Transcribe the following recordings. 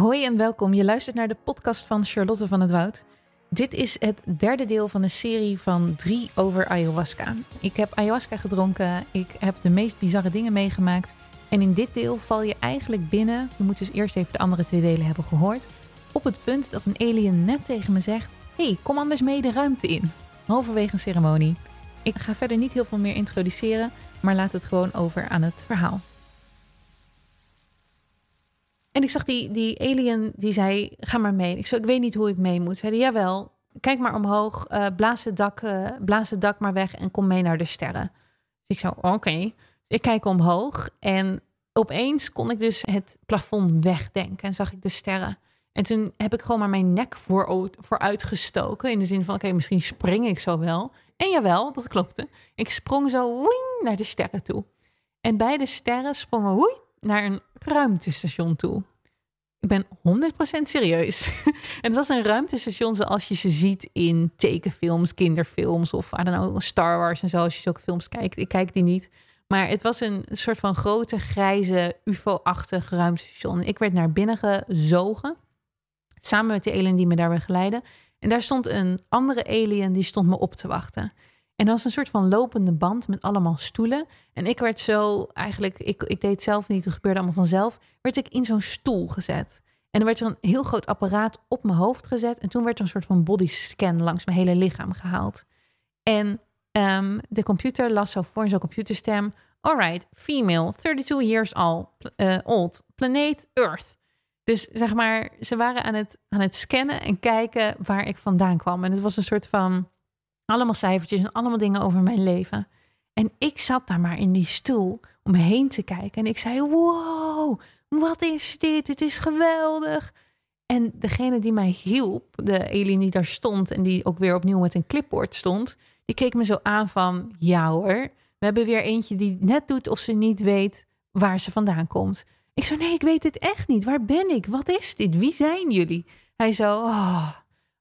Hoi en welkom. Je luistert naar de podcast van Charlotte van het Woud. Dit is het derde deel van een serie van drie over ayahuasca. Ik heb ayahuasca gedronken, ik heb de meest bizarre dingen meegemaakt. En in dit deel val je eigenlijk binnen, je moet dus eerst even de andere twee delen hebben gehoord, op het punt dat een alien net tegen me zegt: hey, kom anders mee de ruimte in. Halverwege een ceremonie. Ik ga verder niet heel veel meer introduceren, maar laat het gewoon over aan het verhaal. En ik zag die, die alien, die zei, ga maar mee. Ik zei, ik weet niet hoe ik mee moet. Zei hij, jawel, kijk maar omhoog, uh, blaas, het dak, uh, blaas het dak maar weg en kom mee naar de sterren. Dus ik zo, oké. Ik kijk omhoog en opeens kon ik dus het plafond wegdenken en zag ik de sterren. En toen heb ik gewoon maar mijn nek voor, vooruit gestoken. In de zin van, oké, misschien spring ik zo wel. En jawel, dat klopte. Ik sprong zo woing, naar de sterren toe. En bij de sterren sprongen naar een ruimtestation toe. Ik ben 100% serieus. het was een ruimtestation zoals je ze ziet in tekenfilms, kinderfilms of I don't know, Star Wars en zo. Als je zulke films kijkt. Ik kijk die niet. Maar het was een soort van grote, grijze, UFO-achtig ruimtestation. Ik werd naar binnen gezogen. Samen met de alien die me daar begeleidde. En daar stond een andere alien die stond me op te wachten. En dat was een soort van lopende band met allemaal stoelen. En ik werd zo, eigenlijk, ik, ik deed zelf niet, het gebeurde allemaal vanzelf, werd ik in zo'n stoel gezet. En er werd er een heel groot apparaat op mijn hoofd gezet. En toen werd er een soort van bodyscan langs mijn hele lichaam gehaald. En um, de computer las zo voor in zo'n computerstem. Alright, female, 32 years old, uh, old, planeet Earth. Dus zeg maar, ze waren aan het, aan het scannen en kijken waar ik vandaan kwam. En het was een soort van allemaal cijfertjes en allemaal dingen over mijn leven. En ik zat daar maar in die stoel om me heen te kijken. En ik zei: Wow, wat is dit? Het is geweldig. En degene die mij hielp, de alien die daar stond en die ook weer opnieuw met een clipboard stond, die keek me zo aan van: Ja hoor, we hebben weer eentje die net doet of ze niet weet waar ze vandaan komt. Ik zo: Nee, ik weet het echt niet. Waar ben ik? Wat is dit? Wie zijn jullie? Hij zo: Oh,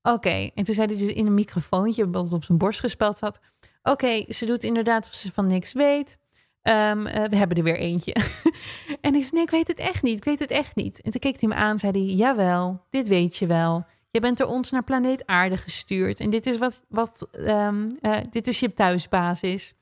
Oké, en toen zei hij dus in een microfoontje, wat op zijn borst gespeld zat. Oké, ze doet inderdaad of ze van niks weet. Um, uh, we hebben er weer eentje. en ik zei, nee, ik weet het echt niet. Ik weet het echt niet. En toen keek hij me aan, zei hij, jawel, dit weet je wel. Je bent door ons naar planeet aarde gestuurd. En dit is, wat, wat, um, uh, dit is je thuisbasis.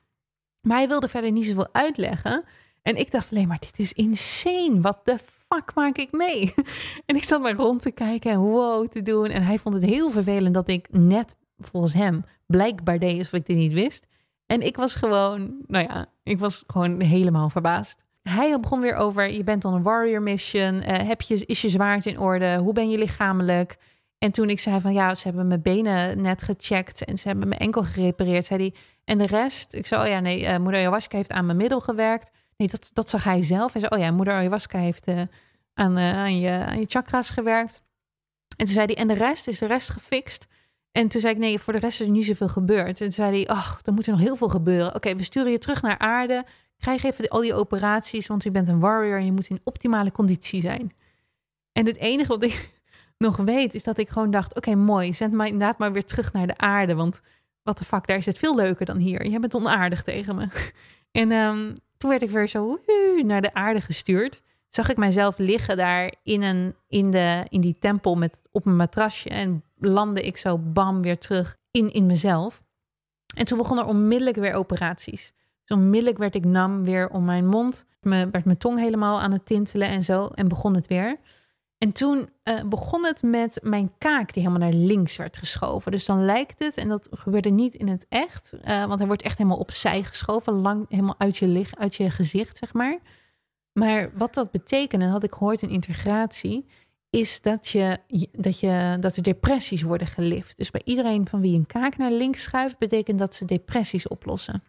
Maar hij wilde verder niet zoveel uitleggen. En ik dacht alleen maar, dit is insane. Wat de fuck maak ik mee? En ik zat maar rond te kijken en wow te doen. En hij vond het heel vervelend dat ik net volgens hem blijkbaar deed alsof ik dit niet wist. En ik was gewoon, nou ja, ik was gewoon helemaal verbaasd. Hij begon weer over, je bent on een warrior mission. Uh, heb je, is je zwaard in orde? Hoe ben je lichamelijk? En toen ik zei van ja, ze hebben mijn benen net gecheckt en ze hebben mijn enkel gerepareerd, zei hij. En de rest? Ik zei, oh ja, nee, uh, moeder Ayahuasca heeft aan mijn middel gewerkt. Nee, dat, dat zag hij zelf. Hij zei, oh ja, moeder ayahuasca heeft uh, aan, uh, aan, je, aan je chakras gewerkt. En toen zei hij, en de rest, is de rest gefixt? En toen zei ik, nee, voor de rest is er niet zoveel gebeurd. En toen zei hij, ach, er moet er nog heel veel gebeuren. Oké, we sturen je terug naar aarde. Krijg even al die operaties, want u bent een warrior en je moet in optimale conditie zijn. En het enige wat ik nog weet, is dat ik gewoon dacht, oké, mooi, zend mij inderdaad maar weer terug naar de aarde. Want wat de fuck, daar is het veel leuker dan hier. Je bent onaardig tegen me. En um, toen werd ik weer zo naar de aarde gestuurd. Zag ik mijzelf liggen daar in, een, in, de, in die tempel met, op mijn matrasje. En landde ik zo bam weer terug in, in mezelf. En toen begonnen er onmiddellijk weer operaties. Dus onmiddellijk werd ik nam weer om mijn mond. Me, werd mijn tong helemaal aan het tintelen en zo. En begon het weer. En toen uh, begon het met mijn kaak die helemaal naar links werd geschoven. Dus dan lijkt het, en dat gebeurde niet in het echt, uh, want hij wordt echt helemaal opzij geschoven, lang helemaal uit je, licht, uit je gezicht, zeg maar. Maar wat dat betekent, en had ik gehoord in integratie, is dat, je, dat, je, dat er depressies worden gelift. Dus bij iedereen van wie een kaak naar links schuift, betekent dat ze depressies oplossen.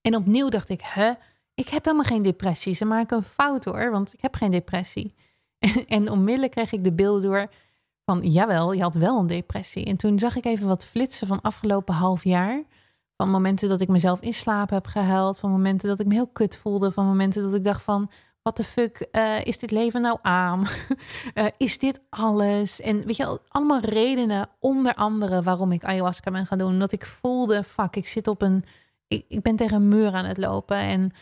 En opnieuw dacht ik, hè, ik heb helemaal geen depressie. Ze maken een fout hoor, want ik heb geen depressie. En, onmiddellijk kreeg ik de beelden door van, jawel, je had wel een depressie. En toen zag ik even wat flitsen van afgelopen half jaar. Van momenten dat ik mezelf in slaap heb gehuild. Van momenten dat ik me heel kut voelde. Van momenten dat ik dacht van, wat de fuck uh, is dit leven nou aan? uh, is dit alles? En weet je, allemaal redenen, onder andere waarom ik ayahuasca ben gaan doen. Dat ik voelde, fuck, ik zit op een, ik, ik ben tegen een muur aan het lopen. En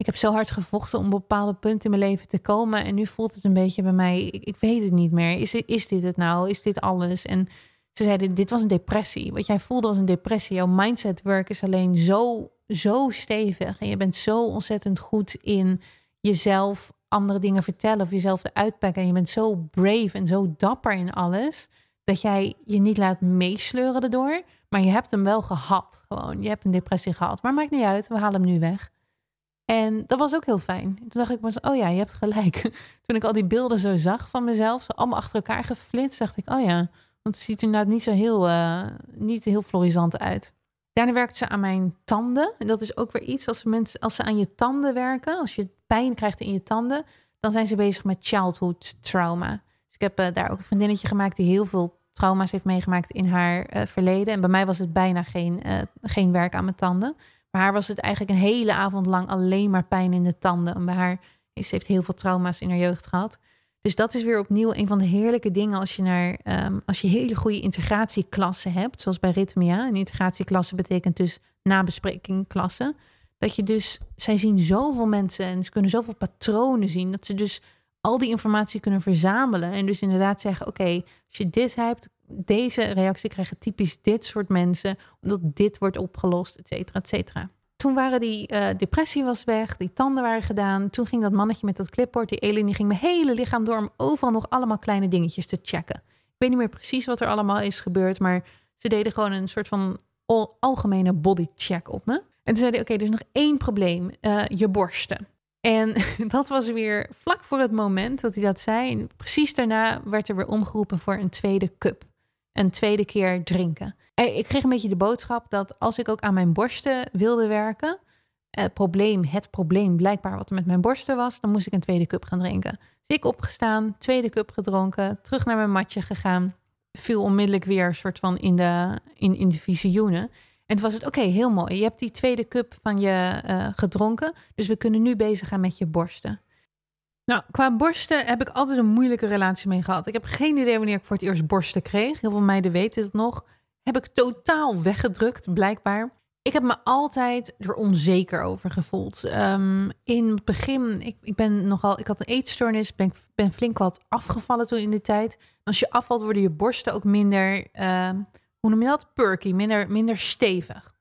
ik heb zo hard gevochten om bepaalde punten in mijn leven te komen. En nu voelt het een beetje bij mij, ik, weet het niet meer. Is, is dit het nou? Is dit alles? En ze zeiden, dit was een depressie. Wat jij voelde was een depressie. Jouw mindset work is alleen zo, zo stevig. En je bent zo ontzettend goed in jezelf andere dingen vertellen of jezelf eruit pakken. En je bent zo brave en zo dapper in alles. Dat jij je niet laat meesleuren erdoor. Maar je hebt hem wel gehad. Gewoon, je hebt een depressie gehad. Maar maakt niet uit, we halen hem nu weg. En dat was ook heel fijn. Toen dacht ik, oh ja, je hebt gelijk. Toen ik al die beelden zo zag van mezelf, zo allemaal achter elkaar geflitst, dacht ik, oh ja, want het ziet er inderdaad niet zo heel, uh, niet heel florisant uit. Daarna werkte ze aan mijn tanden. En dat is ook weer iets, als, mensen, als ze aan je tanden werken, als je pijn krijgt in je tanden, dan zijn ze bezig met childhood trauma. Dus ik heb uh, daar ook een vriendinnetje gemaakt die heel veel trauma's heeft meegemaakt in haar uh, verleden. En bij mij was het bijna geen, geen werk aan mijn tanden. Bij haar was het eigenlijk een hele avond lang alleen maar pijn in de tanden. En bij haar ze heeft heel veel trauma's in haar jeugd gehad. Dus dat is weer opnieuw een van de heerlijke dingen als je, naar, um, als je hele goede integratieklassen hebt, zoals bij Rhythmia. Een integratieklasse betekent dus nabesprekingklassen. Dat je dus, zij zien zoveel mensen en ze kunnen zoveel patronen zien, dat ze dus al die informatie kunnen verzamelen. En dus inderdaad zeggen: Oké, als je dit hebt, deze reactie krijgen typisch dit soort mensen, omdat dit wordt opgelost, et cetera, et cetera. Toen waren die uh, depressie was weg, die tanden waren gedaan. Toen ging dat mannetje met dat clipboard, die Elin, die ging mijn hele lichaam door om overal nog allemaal kleine dingetjes te checken. Ik weet niet meer precies wat er allemaal is gebeurd, maar ze deden gewoon een soort van algemene body check op me. En toen zeiden oké, is nog één probleem, uh, je borsten. En dat was weer vlak voor het moment dat hij dat zei. En precies daarna werd er weer omgeroepen voor een tweede cup een tweede keer drinken. Ik kreeg een beetje de boodschap dat als ik ook aan mijn borsten wilde werken, het probleem, het probleem blijkbaar wat er met mijn borsten was, dan moest ik een tweede cup gaan drinken. Dus ik opgestaan, tweede cup gedronken, terug naar mijn matje gegaan, viel onmiddellijk weer een soort van in de, in, in de visioenen. En toen was het, oké, heel mooi. Je hebt die tweede cup van je uh, gedronken, dus we kunnen nu bezig gaan met je borsten. Nou, qua borsten heb ik altijd een moeilijke relatie mee gehad. Ik heb geen idee wanneer ik voor het eerst borsten kreeg. Heel veel meiden weten het nog. Heb ik totaal weggedrukt, blijkbaar. Ik heb me altijd er onzeker over gevoeld. Um, in het begin, ik, ik ben nogal, ik had een eetstoornis, ben, ben flink wat afgevallen toen in de tijd. Als je afvalt, worden je borsten ook minder, uh, hoe noem je dat? Perky, minder, minder stevig.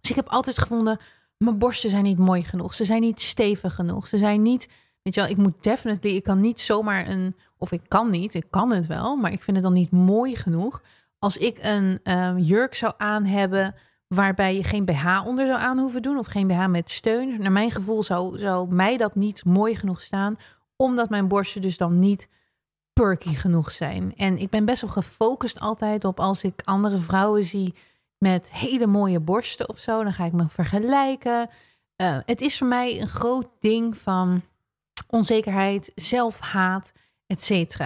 Dus ik heb altijd gevonden, mijn borsten zijn niet mooi genoeg. Ze zijn niet stevig genoeg. Ze zijn niet Weet je wel, ik moet definitely, ik kan niet zomaar een, of ik kan niet, ik kan het wel, maar ik vind het dan niet mooi genoeg. Als ik een um, jurk zou aan hebben waarbij je geen BH onder zou aan hoeven doen of geen BH met steun. Naar mijn gevoel zou, zou mij dat niet mooi genoeg staan, omdat mijn borsten dus dan niet perky genoeg zijn. En ik ben best wel gefocust altijd op als ik andere vrouwen zie met hele mooie borsten of zo, dan ga ik me vergelijken. Uh, het is voor mij een groot ding van onzekerheid, zelfhaat, etc.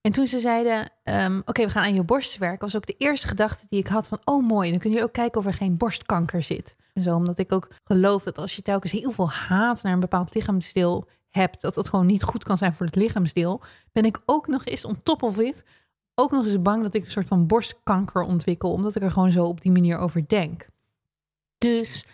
En toen ze zeiden, um, oké, we gaan aan je borst werken, was ook de eerste gedachte die ik had van, oh mooi, dan kun je ook kijken of er geen borstkanker zit. En zo, omdat ik ook geloof dat als je telkens heel veel haat naar een bepaald lichaamsdeel hebt, dat dat gewoon niet goed kan zijn voor het lichaamsdeel, ben ik ook nog eens on top of it, ook nog eens bang dat ik een soort van borstkanker ontwikkel, omdat ik er gewoon zo op die manier over denk. Dus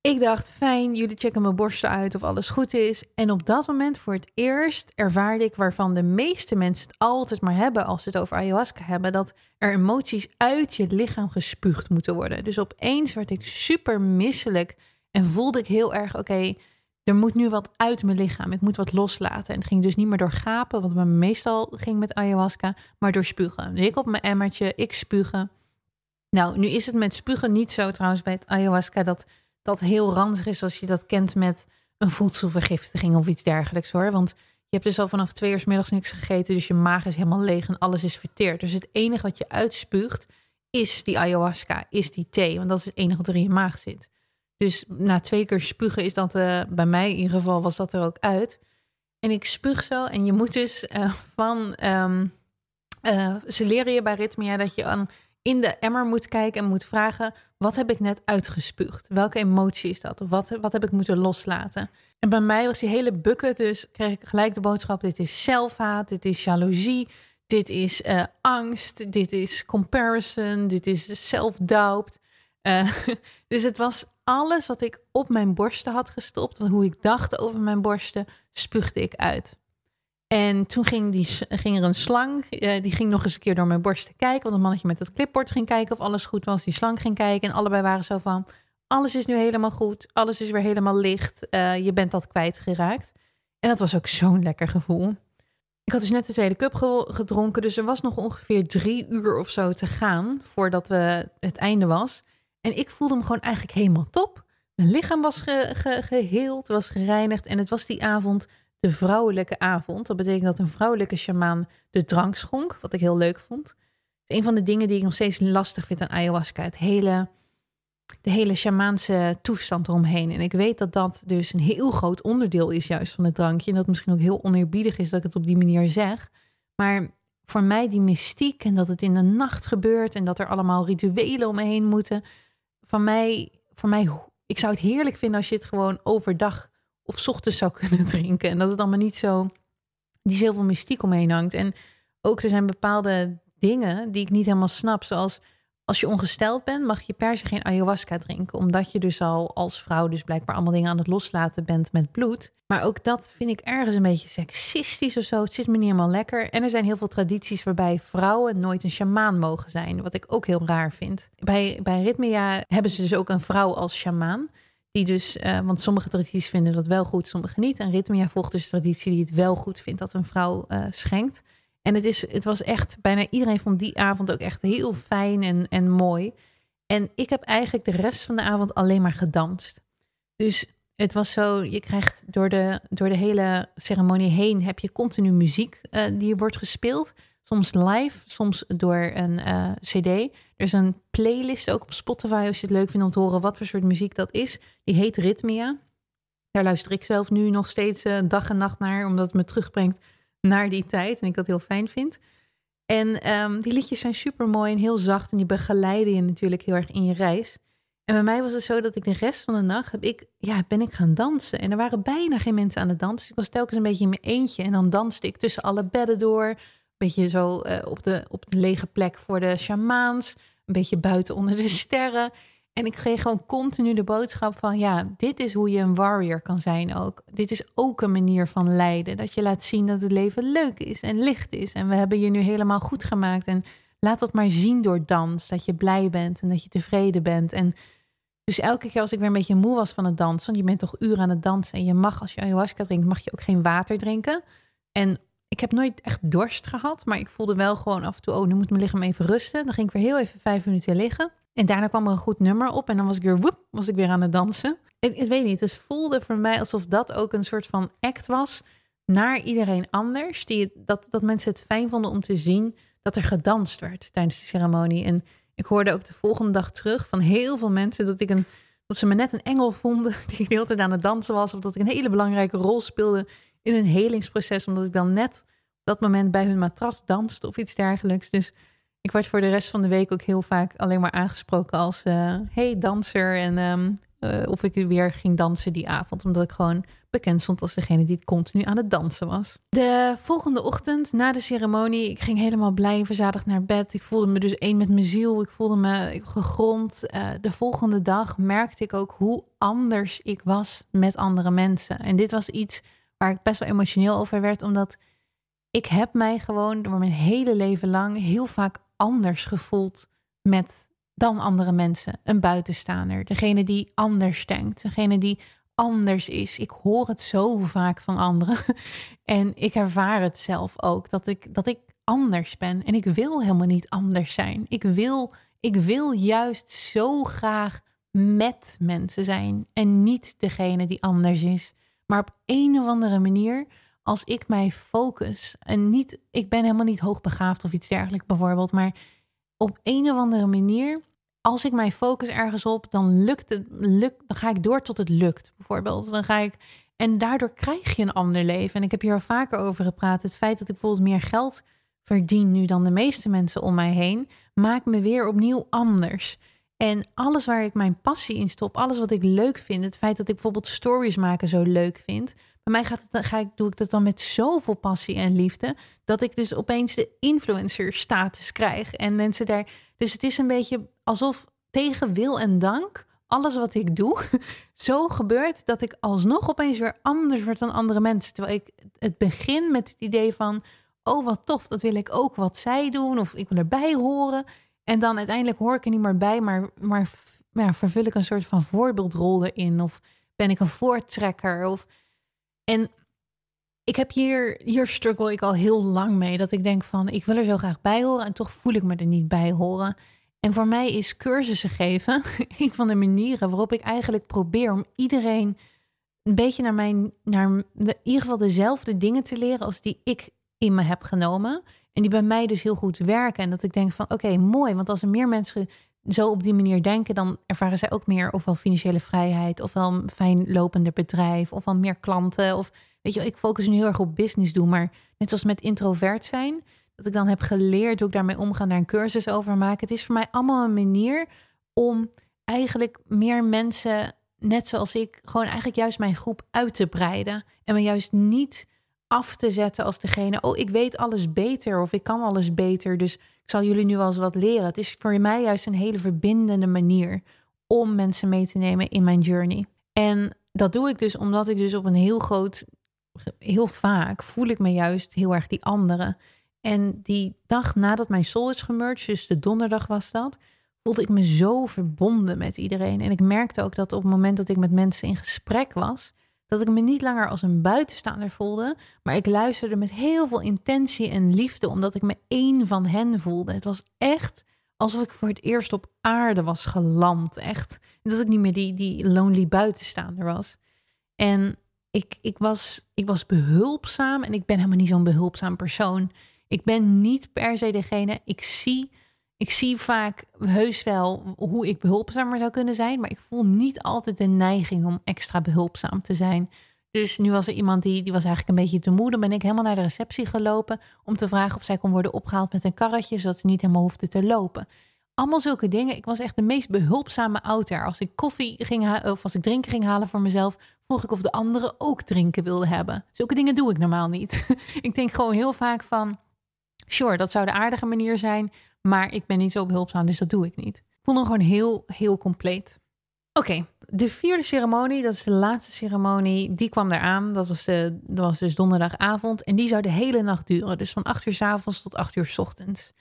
ik dacht, fijn, jullie checken mijn borsten uit of alles goed is. En op dat moment voor het eerst ervaarde ik waarvan de meeste mensen het altijd maar hebben als ze het over ayahuasca hebben, dat er emoties uit je lichaam gespuugd moeten worden. Dus opeens werd ik super misselijk en voelde ik heel erg, oké, er moet nu wat uit mijn lichaam. Ik moet wat loslaten. En het ging dus niet meer door gapen, wat me meestal ging met ayahuasca, maar door spugen. Dus ik op mijn emmertje, ik spugen. Nou, nu is het met spugen niet zo trouwens bij het ayahuasca dat dat heel ranzig is als je dat kent met een voedselvergiftiging of iets dergelijks hoor. Want je hebt dus al vanaf twee uur middags niks gegeten, dus je maag is helemaal leeg en alles is verteerd. Dus het enige wat je uitspuugt is die ayahuasca, is die thee, want dat is het enige wat er in je maag zit. Dus na twee keer spugen is dat, uh, bij mij in ieder geval, was dat er ook uit. En ik spuug zo en je moet dus uh, van, ze leren je bij ritmia dat je aan in de emmer moet kijken en moet vragen: wat heb ik net uitgespuugd? Welke emotie is dat? Wat, wat heb ik moeten loslaten? En bij mij was die hele bucket, dus kreeg ik gelijk de boodschap: dit is zelfhaat, dit is jaloezie, dit is uh, angst, dit is comparison, dit is self-doubt. Uh, dus het was alles wat ik op mijn borsten had gestopt, hoe ik dacht over mijn borsten, spuugde ik uit. En toen ging, die, ging er een slang, uh, die ging nog eens een keer door mijn borsten kijken, want een mannetje met het clipboard ging kijken of alles goed was. Die slang ging kijken en allebei waren zo van, alles is nu helemaal goed, alles is weer helemaal licht, uh, je bent dat kwijtgeraakt. En dat was ook zo'n lekker gevoel. Ik had dus net de tweede cup gedronken, dus er was nog ongeveer drie uur of zo te gaan voordat we het einde was. En ik voelde me gewoon eigenlijk helemaal top. Mijn lichaam was ge, ge, geheeld, was gereinigd en het was die avond de vrouwelijke avond. Dat betekent dat een vrouwelijke shamaan de drank schonk, wat ik heel leuk vond. Is een van de dingen die ik nog steeds lastig vind aan ayahuasca. Het hele de hele shamaanse toestand eromheen. En ik weet dat dat dus een heel groot onderdeel is juist van het drankje. En dat het misschien ook heel oneerbiedig is dat ik het op die manier zeg. Maar voor mij die mystiek en dat het in de nacht gebeurt en dat er allemaal rituelen omheen moeten. Van mij, voor mij, ik zou het heerlijk vinden als je het gewoon overdag of ochtends zou kunnen drinken. En dat het allemaal niet zo, die zoveel mystiek omheen hangt. En ook er zijn bepaalde dingen die ik niet helemaal snap, zoals als je ongesteld bent, mag je per se geen ayahuasca drinken. Omdat je dus al als vrouw dus blijkbaar allemaal dingen aan het loslaten bent met bloed. Maar ook dat vind ik ergens een beetje seksistisch of zo. Het zit me niet helemaal lekker. En er zijn heel veel tradities waarbij vrouwen nooit een shamaan mogen zijn. Wat ik ook heel raar vind. Bij, bij hebben ze dus ook een vrouw als shamaan. Die dus, uh, want sommige tradities vinden dat wel goed, sommige niet. En Rhythmia volgt dus een traditie die het wel goed vindt dat een vrouw uh, schenkt. En het, is, het was echt, bijna iedereen vond die avond ook echt heel fijn en, en mooi. En ik heb eigenlijk de rest van de avond alleen maar gedanst. Dus het was zo, je krijgt door de, door de hele ceremonie heen heb je continu muziek uh, die wordt gespeeld. Soms live, soms door een uh, cd. Er is een playlist ook op Spotify als je het leuk vindt om te horen wat voor soort muziek dat is. Die heet Rhythmia. Daar luister ik zelf nu nog steeds uh, dag en nacht naar, omdat het me terugbrengt naar die tijd. En ik dat heel fijn vind. En um, die liedjes zijn super mooi en heel zacht. En die begeleiden je natuurlijk heel erg in je reis. En bij mij was het zo dat ik de rest van de nacht heb ik, ja, ben ik gaan dansen. En er waren bijna geen mensen aan het dansen. Dus ik was telkens een beetje in mijn eentje. En dan danste ik tussen alle bedden door. Beetje zo uh, op, de, op de lege plek voor de shamaans. Een beetje buiten onder de sterren. En ik kreeg gewoon continu de boodschap van, ja, dit is hoe je een warrior kan zijn ook. Dit is ook een manier van lijden. Dat je laat zien dat het leven leuk is en licht is. En we hebben je nu helemaal goed gemaakt. En laat dat maar zien door dans. Dat je blij bent en dat je tevreden bent. En dus elke keer als ik weer een beetje moe was van het dansen, want je bent toch uren aan het dansen en je mag, als je ayahuasca drinkt, mag je ook geen water drinken. En ik heb nooit echt dorst gehad, maar ik voelde wel gewoon af en toe, oh, nu moet mijn lichaam even rusten. Dan ging ik weer heel even vijf minuten liggen. En daarna kwam er een goed nummer op en dan was ik weer, woep, was ik weer aan het dansen. Ik, ik weet niet, het voelde voor mij alsof dat ook een soort van act was naar iedereen anders. Die, dat, dat mensen het fijn vonden om te zien dat er gedanst werd tijdens de ceremonie. En ik hoorde ook de volgende dag terug van heel veel mensen dat ik een dat ze me net een engel vonden die de hele tijd aan het dansen was. Of dat ik een hele belangrijke rol speelde in een helingsproces. Omdat ik dan net op dat moment bij hun matras danste of iets dergelijks. Dus ik werd voor de rest van de week ook heel vaak alleen maar aangesproken als uh, hey danser. En um, uh, of ik weer ging dansen die avond. Omdat ik gewoon bekend stond als degene die continu aan het dansen was. De volgende ochtend na de ceremonie, ik ging helemaal blij en verzadigd naar bed. Ik voelde me dus één met mijn ziel. Ik voelde me gegrond. Uh, de volgende dag merkte ik ook hoe anders ik was met andere mensen. En dit was iets waar ik best wel emotioneel over werd, omdat ik heb mij gewoon door mijn hele leven lang heel vaak anders gevoeld met dan andere mensen. Een buitenstaander, degene die anders denkt, degene die anders is. Ik hoor het zo vaak van anderen en ik ervaar het zelf ook dat ik dat ik anders ben en ik wil helemaal niet anders zijn. Ik wil ik wil juist zo graag met mensen zijn en niet degene die anders is. Maar op een of andere manier als ik mij focus en niet, ik ben helemaal niet hoogbegaafd of iets dergelijks bijvoorbeeld, maar op een of andere manier, als ik mij focus ergens op, dan lukt het, dan ga ik door tot het lukt bijvoorbeeld. Dan ga ik, en daardoor krijg je een ander leven. En ik heb hier al vaker over gepraat. Het feit dat ik bijvoorbeeld meer geld verdien nu dan de meeste mensen om mij heen, maakt me weer opnieuw anders. En alles waar ik mijn passie in stop, alles wat ik leuk vind, het feit dat ik bijvoorbeeld stories maken zo leuk vind, bij mij gaat het, ga ik, doe ik dat dan met zoveel passie en liefde. Dat ik dus opeens de influencer status krijg. En mensen daar. Dus het is een beetje alsof tegen wil en dank alles wat ik doe zo gebeurt dat ik alsnog opeens weer anders word dan andere mensen. Terwijl ik het begin met het idee van, oh wat tof, dat wil ik ook wat zij doen of ik wil erbij horen. En dan uiteindelijk hoor ik er niet meer bij, maar, maar ja, vervul ik een soort van voorbeeldrol erin of ben ik een voortrekker of... En ik heb hier, hier struggle ik al heel lang mee. Dat ik denk van, ik wil er zo graag bij horen en toch voel ik me er niet bij horen. En voor mij is cursussen geven een van de manieren waarop ik eigenlijk probeer om iedereen een beetje naar mijn, naar in ieder geval dezelfde dingen te leren als die ik in me heb genomen. En die bij mij dus heel goed werken. En dat ik denk van oké, mooi. Want als er meer mensen zo op die manier denken, dan ervaren zij ook meer ofwel financiële vrijheid, ofwel een fijn lopender bedrijf, ofwel meer klanten. Of weet je, ik focus nu heel erg op business doen. Maar net zoals met introvert zijn dat ik dan heb geleerd hoe ik daarmee omga, daar een cursus over maken. Het is voor mij allemaal een manier om eigenlijk meer mensen, net zoals ik, gewoon eigenlijk juist mijn groep uit te breiden. En me juist niet af te zetten als degene, oh, ik weet alles beter of ik kan alles beter, dus ik zal jullie nu wel eens wat leren. Het is voor mij juist een hele verbindende manier om mensen mee te nemen in mijn journey. En dat doe ik dus omdat ik dus op een heel groot, heel vaak voel ik me juist heel erg die andere. En die dag nadat mijn soul is gemerged, dus de donderdag was dat, voelde ik me zo verbonden met iedereen. En ik merkte ook dat op het moment dat ik met mensen in gesprek was, dat ik me niet langer als een buitenstaander voelde, maar ik luisterde met heel veel intentie en liefde, omdat ik me één van hen voelde. Het was echt alsof ik voor het eerst op aarde was geland. Echt. Dat ik niet meer die, die lonely buitenstaander was. En ik, ik, was, ik was behulpzaam en ik ben helemaal niet zo'n behulpzaam persoon. Ik ben niet per se degene. Ik zie, ik zie vaak heus wel hoe ik behulpzamer zou kunnen zijn. Maar ik voel niet altijd de neiging om extra behulpzaam te zijn. Dus nu was er iemand die, die was eigenlijk een beetje te moe. Dan ben ik helemaal naar de receptie gelopen om te vragen of zij kon worden opgehaald met een karretje, zodat ze niet helemaal hoefde te lopen. Allemaal zulke dingen. Ik was echt de meest behulpzame ouder. Als ik koffie ging of als ik drinken ging halen voor mezelf, vroeg ik of de anderen ook drinken wilden hebben. Zulke dingen doe ik normaal niet. ik denk gewoon heel vaak van, Sure, dat zou de aardige manier zijn, maar ik ben niet zo behulpzaam, dus dat doe ik niet. Ik vond hem gewoon heel, heel compleet. Oké, de vierde ceremonie, dat is de laatste ceremonie, die kwam eraan. Dat was, de, dat was dus donderdagavond en die zou de hele nacht duren. Dus van 8 uur s avonds tot 8 uur s ochtends.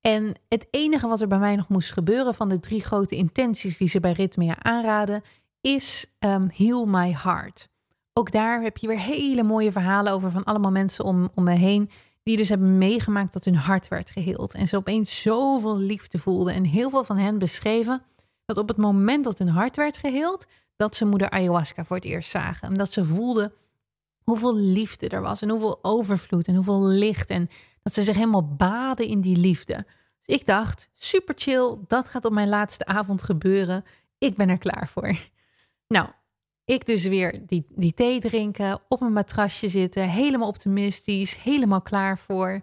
En het enige wat er bij mij nog moest gebeuren van de drie grote intenties die ze bij Ritmea aanraden, is um, Heal My Heart. Ook daar heb je weer hele mooie verhalen over van allemaal mensen om, om me heen die dus hebben meegemaakt dat hun hart werd geheeld. En ze opeens zoveel liefde voelden. En heel veel van hen beschreven dat op het moment dat hun hart werd geheeld, dat ze moeder ayahuasca voor het eerst zagen. En dat ze voelden hoeveel liefde er was en hoeveel overvloed en hoeveel licht. En dat ze zich helemaal baden in die liefde. Dus ik dacht, super chill, dat gaat op mijn laatste avond gebeuren. Ik ben er klaar voor. Nou, ik dus weer die, die thee drinken, op mijn matrasje zitten, helemaal optimistisch, helemaal klaar voor.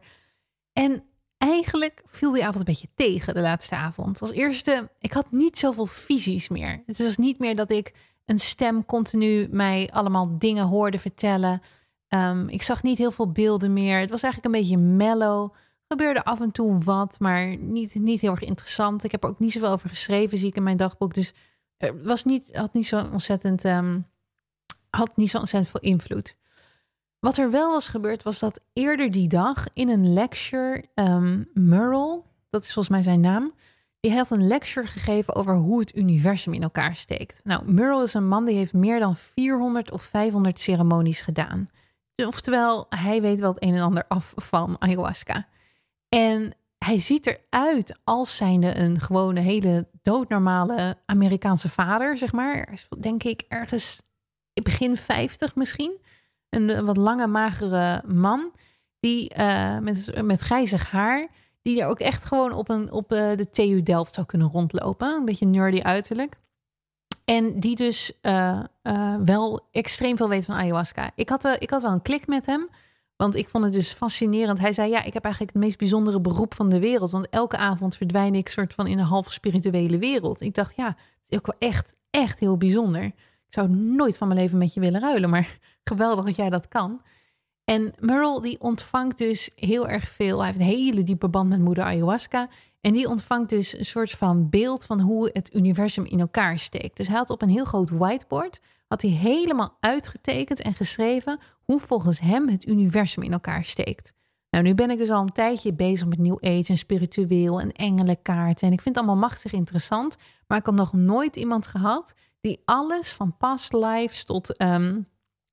En eigenlijk viel die avond een beetje tegen de laatste avond. Als eerste, ik had niet zoveel visies meer. Het was niet meer dat ik een stem continu mij allemaal dingen hoorde vertellen. Um, ik zag niet heel veel beelden meer. Het was eigenlijk een beetje mellow. Gebeurde af en toe wat, maar niet, niet heel erg interessant. Ik heb er ook niet zoveel over geschreven, zie ik in mijn dagboek. Dus was niet, had niet zo ontzettend, um, had niet zo ontzettend veel invloed. Wat er wel was gebeurd, was dat eerder die dag in een lecture, um, Merle, dat is volgens mij zijn naam, die had een lecture gegeven over hoe het universum in elkaar steekt. Nou, Merle is een man die heeft meer dan 400 of 500 ceremonies gedaan. Oftewel, hij weet wel het een en ander af van ayahuasca. En hij ziet eruit als zijnde een gewone hele doodnormale Amerikaanse vader, zeg maar. Denk ik ergens begin 50 misschien. Een, wat lange, magere man. Die uh, met, met grijzig haar. Die er ook echt gewoon op, een, op uh, de TU Delft zou kunnen rondlopen. Een beetje nerdy uiterlijk. En die dus uh, wel extreem veel weet van ayahuasca. Ik had, ik had wel een klik met hem. Want ik vond het dus fascinerend. Hij zei: Ja, ik heb eigenlijk het meest bijzondere beroep van de wereld. Want elke avond verdwijn ik soort van in een half spirituele wereld. Ik dacht: Ja, het is ook wel echt, echt heel bijzonder. Ik zou nooit van mijn leven met je willen ruilen. Maar geweldig dat jij dat kan. En Merle die ontvangt dus heel erg veel. Hij heeft een hele diepe band met moeder ayahuasca. En die ontvangt dus een soort van beeld van hoe het universum in elkaar steekt. Dus hij had op een heel groot whiteboard, had hij helemaal uitgetekend en geschreven hoe volgens hem het universum in elkaar steekt. Nou, nu ben ik dus al een tijdje bezig met New Age en spiritueel en engelenkaarten. En ik vind het allemaal machtig interessant. Maar ik had nog nooit iemand gehad die alles van past lives tot um,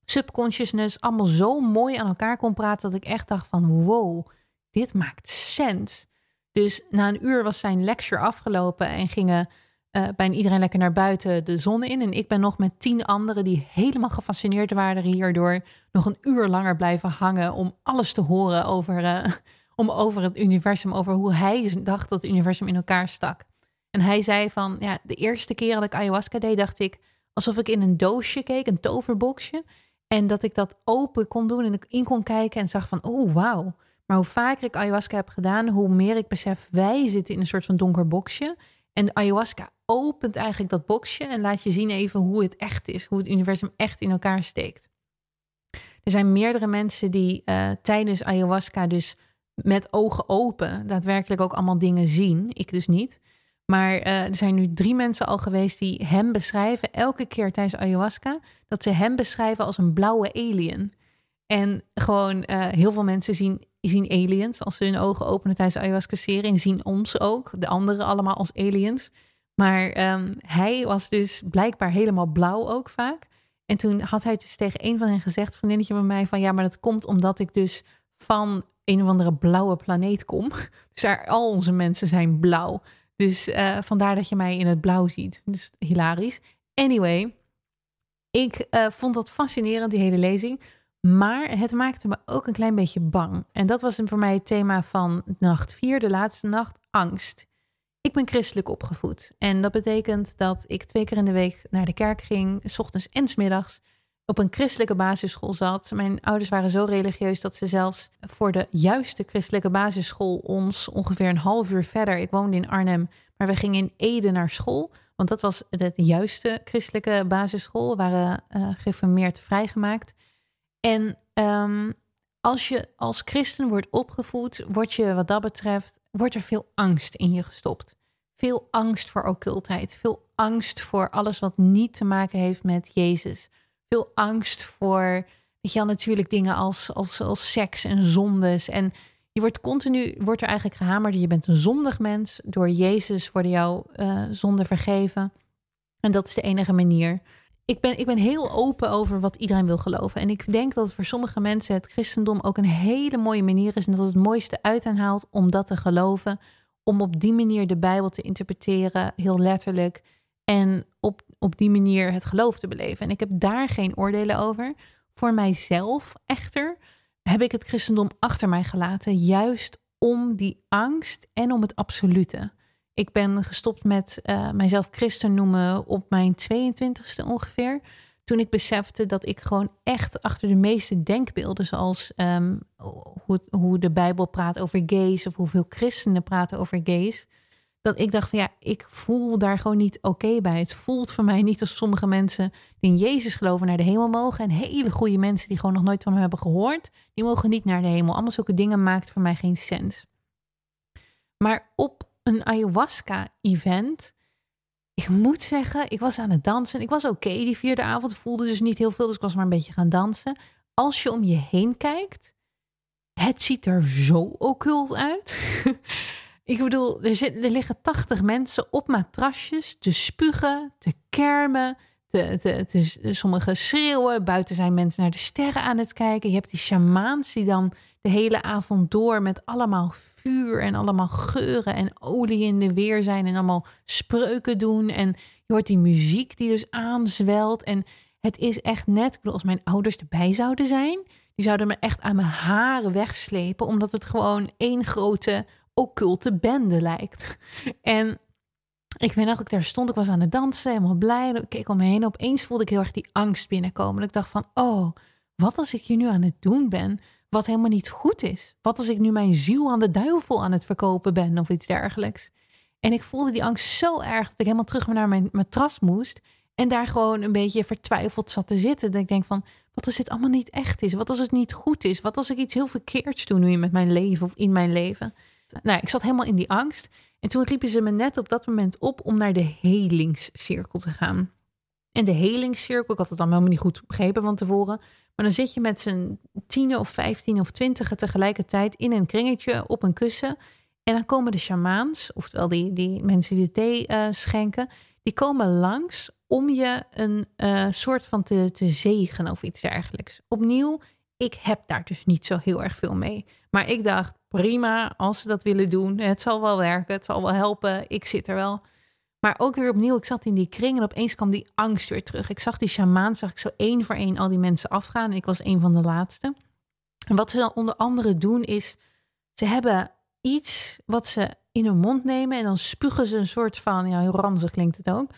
subconsciousness allemaal zo mooi aan elkaar kon praten dat ik echt dacht van wow, dit maakt sens. Dus na een uur was zijn lecture afgelopen en gingen uh, bijna iedereen lekker naar buiten de zon in. En ik ben nog met tien anderen die helemaal gefascineerd waren hierdoor nog een uur langer blijven hangen om alles te horen over, uh, om over het universum, over hoe hij dacht dat het universum in elkaar stak. En hij zei van, ja, de eerste keer dat ik ayahuasca deed, dacht ik alsof ik in een doosje keek, een toverboxje. En dat ik dat open kon doen en ik in kon kijken en zag van, oh wauw. Maar hoe vaker ik ayahuasca heb gedaan, hoe meer ik besef, wij zitten in een soort van donker boxje. En ayahuasca opent eigenlijk dat boxje en laat je zien even hoe het echt is, hoe het universum echt in elkaar steekt. Er zijn meerdere mensen die uh, tijdens ayahuasca dus met ogen open daadwerkelijk ook allemaal dingen zien. Ik dus niet. Maar uh, er zijn nu drie mensen al geweest die hem beschrijven, elke keer tijdens ayahuasca, dat ze hem beschrijven als een blauwe alien. En gewoon uh, heel veel mensen zien, zien aliens als ze hun ogen openen tijdens de ayahuasca-serie en zien ons ook, de anderen allemaal als aliens. Maar um, hij was dus blijkbaar helemaal blauw ook vaak. En toen had hij dus tegen een van hen gezegd, vriendinnetje van mij, van ja, maar dat komt omdat ik dus van een of andere blauwe planeet kom. Dus daar, al onze mensen zijn blauw. Dus uh, vandaar dat je mij in het blauw ziet. Dus hilarisch. Anyway, ik uh, vond dat fascinerend, die hele lezing. Maar het maakte me ook een klein beetje bang. En dat was voor mij het thema van nacht 4, de laatste nacht, angst. Ik ben christelijk opgevoed. En dat betekent dat ik twee keer in de week naar de kerk ging, s ochtends en s middags. Op een christelijke basisschool zat. Mijn ouders waren zo religieus dat ze zelfs voor de juiste christelijke basisschool ons ongeveer een half uur verder. Ik woonde in Arnhem, maar we gingen in Ede naar school. Want dat was de juiste christelijke basisschool. We waren uh, geformeerd vrijgemaakt. En um, als je als christen wordt opgevoed, word je wat dat betreft, wordt er veel angst in je gestopt. Veel angst voor occultheid, veel angst voor alles wat niet te maken heeft met Jezus. Veel angst voor, weet je wel, natuurlijk dingen als, als, als seks en zondes. En je wordt continu, wordt er eigenlijk gehamerd, je bent een zondig mens. Door Jezus worden jouw uh, zonden vergeven. En dat is de enige manier ik ben, ik ben heel open over wat iedereen wil geloven. En ik denk dat voor sommige mensen het christendom ook een hele mooie manier is. En dat het het mooiste uit haalt om dat te geloven. Om op die manier de Bijbel te interpreteren, heel letterlijk. En op, op die manier het geloof te beleven. En ik heb daar geen oordelen over. Voor mijzelf echter heb ik het christendom achter mij gelaten. Juist om die angst en om het absolute. Ik ben gestopt met uh, mijzelf christen noemen op mijn 22e ongeveer. Toen ik besefte dat ik gewoon echt achter de meeste denkbeelden, zoals um, hoe, hoe de Bijbel praat over gays of hoeveel christenen praten over gays, dat ik dacht van ja, ik voel daar gewoon niet oké bij. Het voelt voor mij niet als sommige mensen die in Jezus geloven naar de hemel mogen. En hele goede mensen die gewoon nog nooit van hem hebben gehoord, die mogen niet naar de hemel. Allemaal zulke dingen maakt voor mij geen sens. Maar op een ayahuasca-event. Ik moet zeggen, ik was aan het dansen. Ik was oké die vierde avond. voelde dus niet heel veel, dus ik was maar een beetje gaan dansen. Als je om je heen kijkt, het ziet er zo occult uit. ik bedoel, er, er liggen tachtig mensen op matrasjes te spugen, te kermen. Te, te, sommigen schreeuwen. Buiten zijn mensen naar de sterren aan het kijken. Je hebt die shamaans die dan de hele avond door met allemaal en allemaal geuren en olie in de weer zijn en allemaal spreuken doen. En je hoort die muziek die dus aanzwelt. En het is echt net, ik bedoel, als mijn ouders erbij zouden zijn, die zouden me echt aan mijn haren wegslepen, omdat het gewoon één grote occulte bende lijkt. En ik weet nog, ik daar stond, ik was aan het dansen, helemaal blij. Ik keek om me heen. Opeens voelde ik heel erg die angst binnenkomen. ik dacht van, oh, wat als ik hier nu aan het doen ben? Wat helemaal niet goed is. Wat als ik nu mijn ziel aan de duivel aan het verkopen ben of iets dergelijks. En ik voelde die angst zo erg dat ik helemaal terug naar mijn matras moest. En daar gewoon een beetje vertwijfeld zat te zitten. Dat ik denk van, wat als dit allemaal niet echt is? Wat als het niet goed is? Wat als ik iets heel verkeerds doe nu met mijn leven of in mijn leven? Nou, ik zat helemaal in die angst. En toen riepen ze me net op dat moment op om naar de helingscirkel te gaan. En de helingscirkel, ik had het dan helemaal niet goed begrepen van tevoren. Maar dan zit je met z'n tien of vijftien of twintig tegelijkertijd in een kringetje op een kussen. En dan komen de shamaans, oftewel die, die mensen die de thee uh, schenken, die komen langs om je een uh, soort van te, te zegenen of iets dergelijks. Opnieuw, ik heb daar dus niet zo heel erg veel mee. Maar ik dacht, prima, als ze dat willen doen, het zal wel werken, het zal wel helpen, ik zit er wel. Maar ook weer opnieuw, ik zat in die kring en opeens kwam die angst weer terug. Ik zag die shamaan, zag ik zo één voor één al die mensen afgaan en ik was een van de laatste. En wat ze dan onder andere doen is, ze hebben iets wat ze in hun mond nemen en dan spugen ze een soort van, ja heel ranzig klinkt het ook.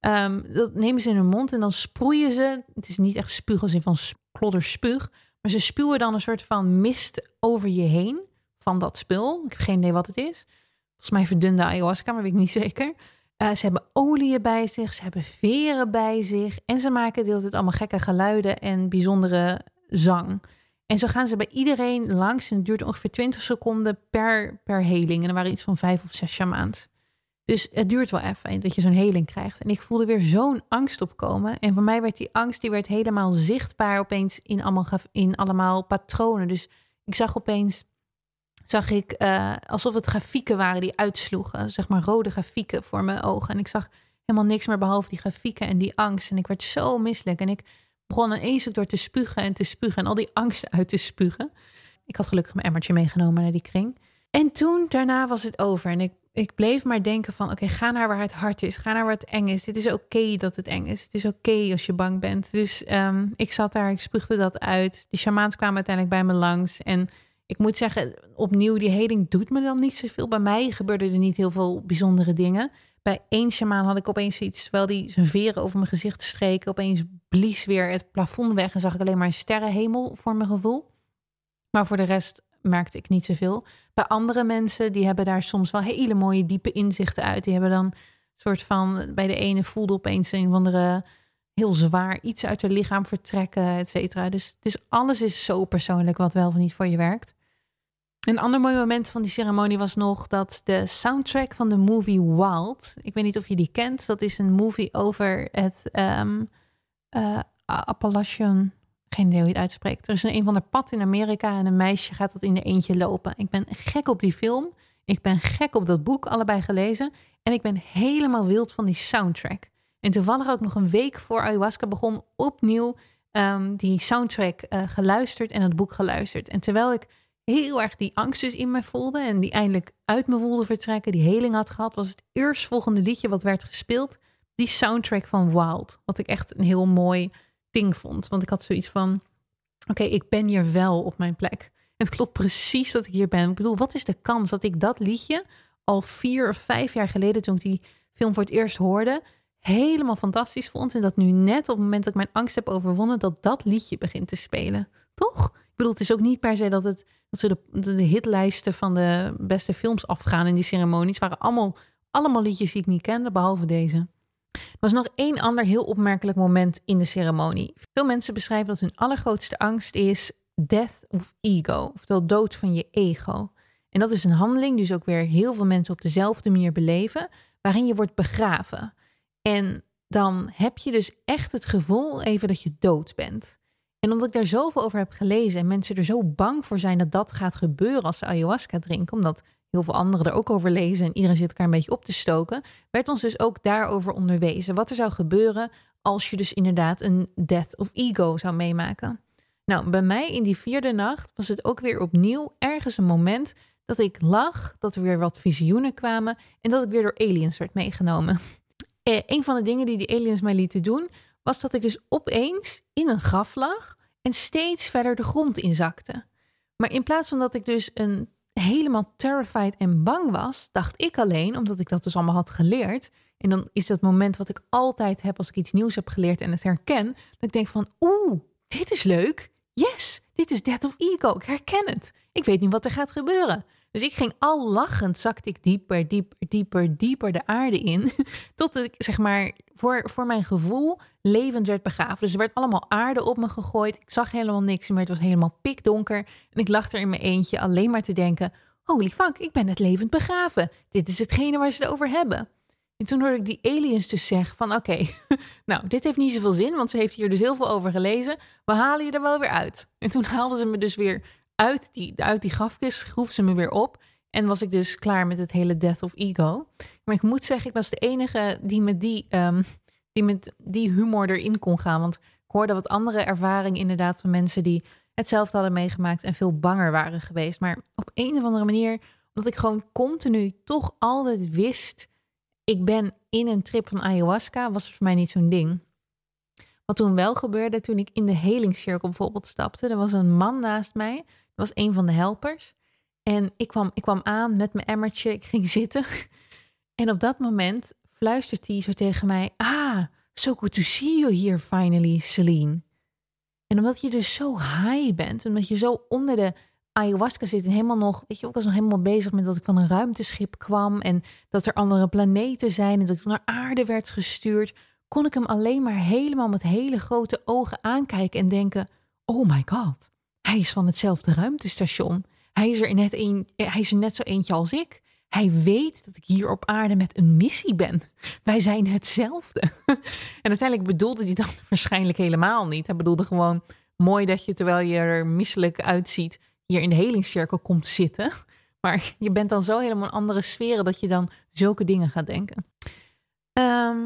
Um, dat nemen ze in hun mond en dan sproeien ze, het is niet echt spugen als in van klodderspuug, maar ze spuwen dan een soort van mist over je heen van dat spul. Ik heb geen idee wat het is. Volgens mij verdunde ayahuasca, maar weet ik niet zeker. Uh, ze hebben oliën bij zich, ze hebben veren bij zich. En ze maken de hele tijd allemaal gekke geluiden en bijzondere zang. En zo gaan ze bij iedereen langs. En het duurt ongeveer 20 seconden per, per heling. En er waren iets van vijf of zes shamaans. Dus het duurt wel even dat je zo'n heling krijgt. En ik voelde weer zo'n angst opkomen. En voor mij werd die angst die werd helemaal zichtbaar opeens in allemaal, in allemaal patronen. Dus ik zag opeens zag ik uh, alsof het grafieken waren die uitsloegen. Zeg maar rode grafieken voor mijn ogen. En ik zag helemaal niks meer behalve die grafieken en die angst. En ik werd zo misselijk. En ik begon ineens ook door te spugen en te spugen en al die angsten uit te spugen. Ik had gelukkig mijn emmertje meegenomen naar die kring. En toen, daarna was het over. En ik, ik bleef maar denken van, oké, ga naar waar het hard is. Ga naar waar het eng is. Dit is oké dat het eng is. Het is oké als je bang bent. Dus um, ik zat daar, ik spuugde dat uit. Die shamaans kwamen uiteindelijk bij me langs. En ik moet zeggen, opnieuw, die heling doet me dan niet zoveel. Bij mij gebeurden er niet heel veel bijzondere dingen. Bij één shamaan had ik opeens iets, terwijl die zijn veren over mijn gezicht streken, opeens blies weer het plafond weg en zag ik alleen maar een sterrenhemel voor mijn gevoel. Maar voor de rest merkte ik niet zoveel. Bij andere mensen, die hebben daar soms wel hele mooie diepe inzichten uit. Die hebben dan een soort van, bij de ene voelde opeens een of andere heel zwaar iets uit haar lichaam vertrekken, et cetera. Dus, dus alles is zo persoonlijk wat wel of niet voor je werkt. Een ander mooi moment van die ceremonie was nog dat de soundtrack van de movie Wild, ik weet niet of je die kent, dat is een movie over het um, Appalachian, geen idee hoe je het uitspreekt. Er is een, een van de pad in Amerika en een meisje gaat dat in de eentje lopen. Ik ben gek op die film, ik ben gek op dat boek, allebei gelezen en ik ben helemaal wild van die soundtrack. En toevallig ook nog een week voor ayahuasca begon opnieuw um, die soundtrack uh, geluisterd en het boek geluisterd. En terwijl ik heel erg die angst dus in mij voelde en die eindelijk uit me voelde vertrekken, die heling had gehad, was het eerstvolgende liedje wat werd gespeeld, die soundtrack van Wild. Wat ik echt een heel mooi ding vond. Want ik had zoiets van, oké, ik ben hier wel op mijn plek. Het klopt precies dat ik hier ben. Ik bedoel, wat is de kans dat ik dat liedje al vier of vijf jaar geleden, toen ik die film voor het eerst hoorde, helemaal fantastisch vond. En dat nu net op het moment dat ik mijn angst heb overwonnen, dat dat liedje begint te spelen. Toch? Ik bedoel, het is ook niet per se dat, het, dat ze de, hitlijsten van de beste films afgaan in die ceremonies. Het waren allemaal, allemaal liedjes die ik niet kende, behalve deze. Er was nog één ander heel opmerkelijk moment in de ceremonie. Veel mensen beschrijven dat hun allergrootste angst is death of ego, oftewel dood van je ego. En dat is een handeling, dus ook weer heel veel mensen op dezelfde manier beleven, waarin je wordt begraven. En dan heb je dus echt het gevoel even dat je dood bent. En omdat ik daar zoveel over heb gelezen en mensen er zo bang voor zijn dat dat gaat gebeuren als ze ayahuasca drinken, omdat heel veel anderen er ook over lezen en iedereen zit elkaar een beetje op te stoken, werd ons dus ook daarover onderwezen. Wat er zou gebeuren als je dus inderdaad een death of ego zou meemaken. Nou, bij mij in die vierde nacht was het ook weer opnieuw ergens een moment dat ik lag, dat er weer wat visioenen kwamen en dat ik weer door aliens werd meegenomen. Eh, een van de dingen die die aliens mij lieten doen, was dat ik dus opeens in een graf lag en steeds verder de grond inzakte. Maar in plaats van dat ik dus een helemaal terrified en bang was, dacht ik alleen, omdat ik dat dus allemaal had geleerd. En dan is dat moment wat ik altijd heb als ik iets nieuws heb geleerd en het herken. Dat ik denk van, oeh, dit is leuk. Yes, dit is Death of Ego. Ik herken het. Ik weet nu wat er gaat gebeuren. Dus ik ging al lachend, zakte ik dieper, dieper, dieper, dieper de aarde in. Tot ik, zeg maar, voor, voor mijn gevoel levend werd begraven. Dus er werd allemaal aarde op me gegooid. Ik zag helemaal niks meer. Het was helemaal pikdonker. En ik lag er in mijn eentje alleen maar te denken: holy fuck, ik ben het levend begraven. Dit is hetgene waar ze het over hebben. En toen hoorde ik die aliens dus zeggen van oké, nou dit heeft niet zoveel zin, want ze heeft hier dus heel veel over gelezen. We halen je er wel weer uit. En toen haalden ze me dus weer uit die, uit die grafkist, groeven ze me weer op. En was ik dus klaar met het hele death of ego. Maar ik moet zeggen, ik was de enige die met die, um, die, met die humor erin kon gaan. Want ik hoorde wat andere ervaringen inderdaad van mensen die hetzelfde hadden meegemaakt en veel banger waren geweest. Maar op een of andere manier, omdat ik gewoon continu toch altijd wist, ik ben in een trip van ayahuasca, was het voor mij niet zo'n ding. Wat toen wel gebeurde, toen ik in de helingscirkel bijvoorbeeld stapte, er was een man naast mij, was een van de helpers. En ik kwam, ik kwam aan met mijn emmertje, ik ging zitten. En op dat moment fluistert hij zo tegen mij, ah, so good to see you here finally, Celine. En omdat je dus zo high bent, omdat je zo onder de ayahuasca zit en helemaal nog, weet je, ik was nog helemaal bezig met dat ik van een ruimteschip kwam en dat er andere planeten zijn en dat ik naar aarde werd gestuurd, kon ik hem alleen maar helemaal met hele grote ogen aankijken en denken: Oh my god, hij is van hetzelfde ruimtestation. Hij is er net, een, hij is er net zo eentje als ik. Hij weet dat ik hier op aarde met een missie ben. Wij zijn hetzelfde. en uiteindelijk bedoelde hij dat waarschijnlijk helemaal niet. Hij bedoelde gewoon mooi dat je terwijl je er misselijk uitziet, hier in de helingscirkel komt zitten. Maar je bent dan zo helemaal in andere sferen dat je dan zulke dingen gaat denken. Ehm,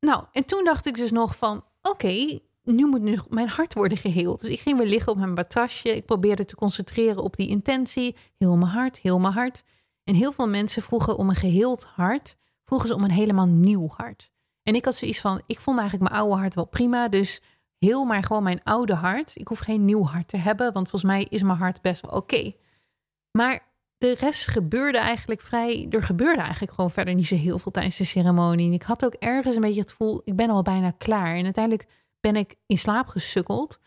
nou, en toen dacht ik dus nog van, oké, nu moet nu mijn hart worden geheeld. Dus ik ging weer liggen op mijn matrasje. Ik probeerde te concentreren op die intentie. Heel mijn hart, heel mijn hart. En heel veel mensen vroegen om een geheeld hart, vroegen ze om een helemaal nieuw hart. En ik had zoiets van, ik vond eigenlijk mijn oude hart wel prima, dus heel maar gewoon mijn oude hart. Ik hoef geen nieuw hart te hebben, want volgens mij is mijn hart best wel oké. Maar de rest gebeurde eigenlijk vrij, er gebeurde eigenlijk gewoon verder niet zo heel veel tijdens de ceremonie. En ik had ook ergens een beetje het gevoel, ik ben al bijna klaar. En uiteindelijk ben ik in slaap gesukkeld.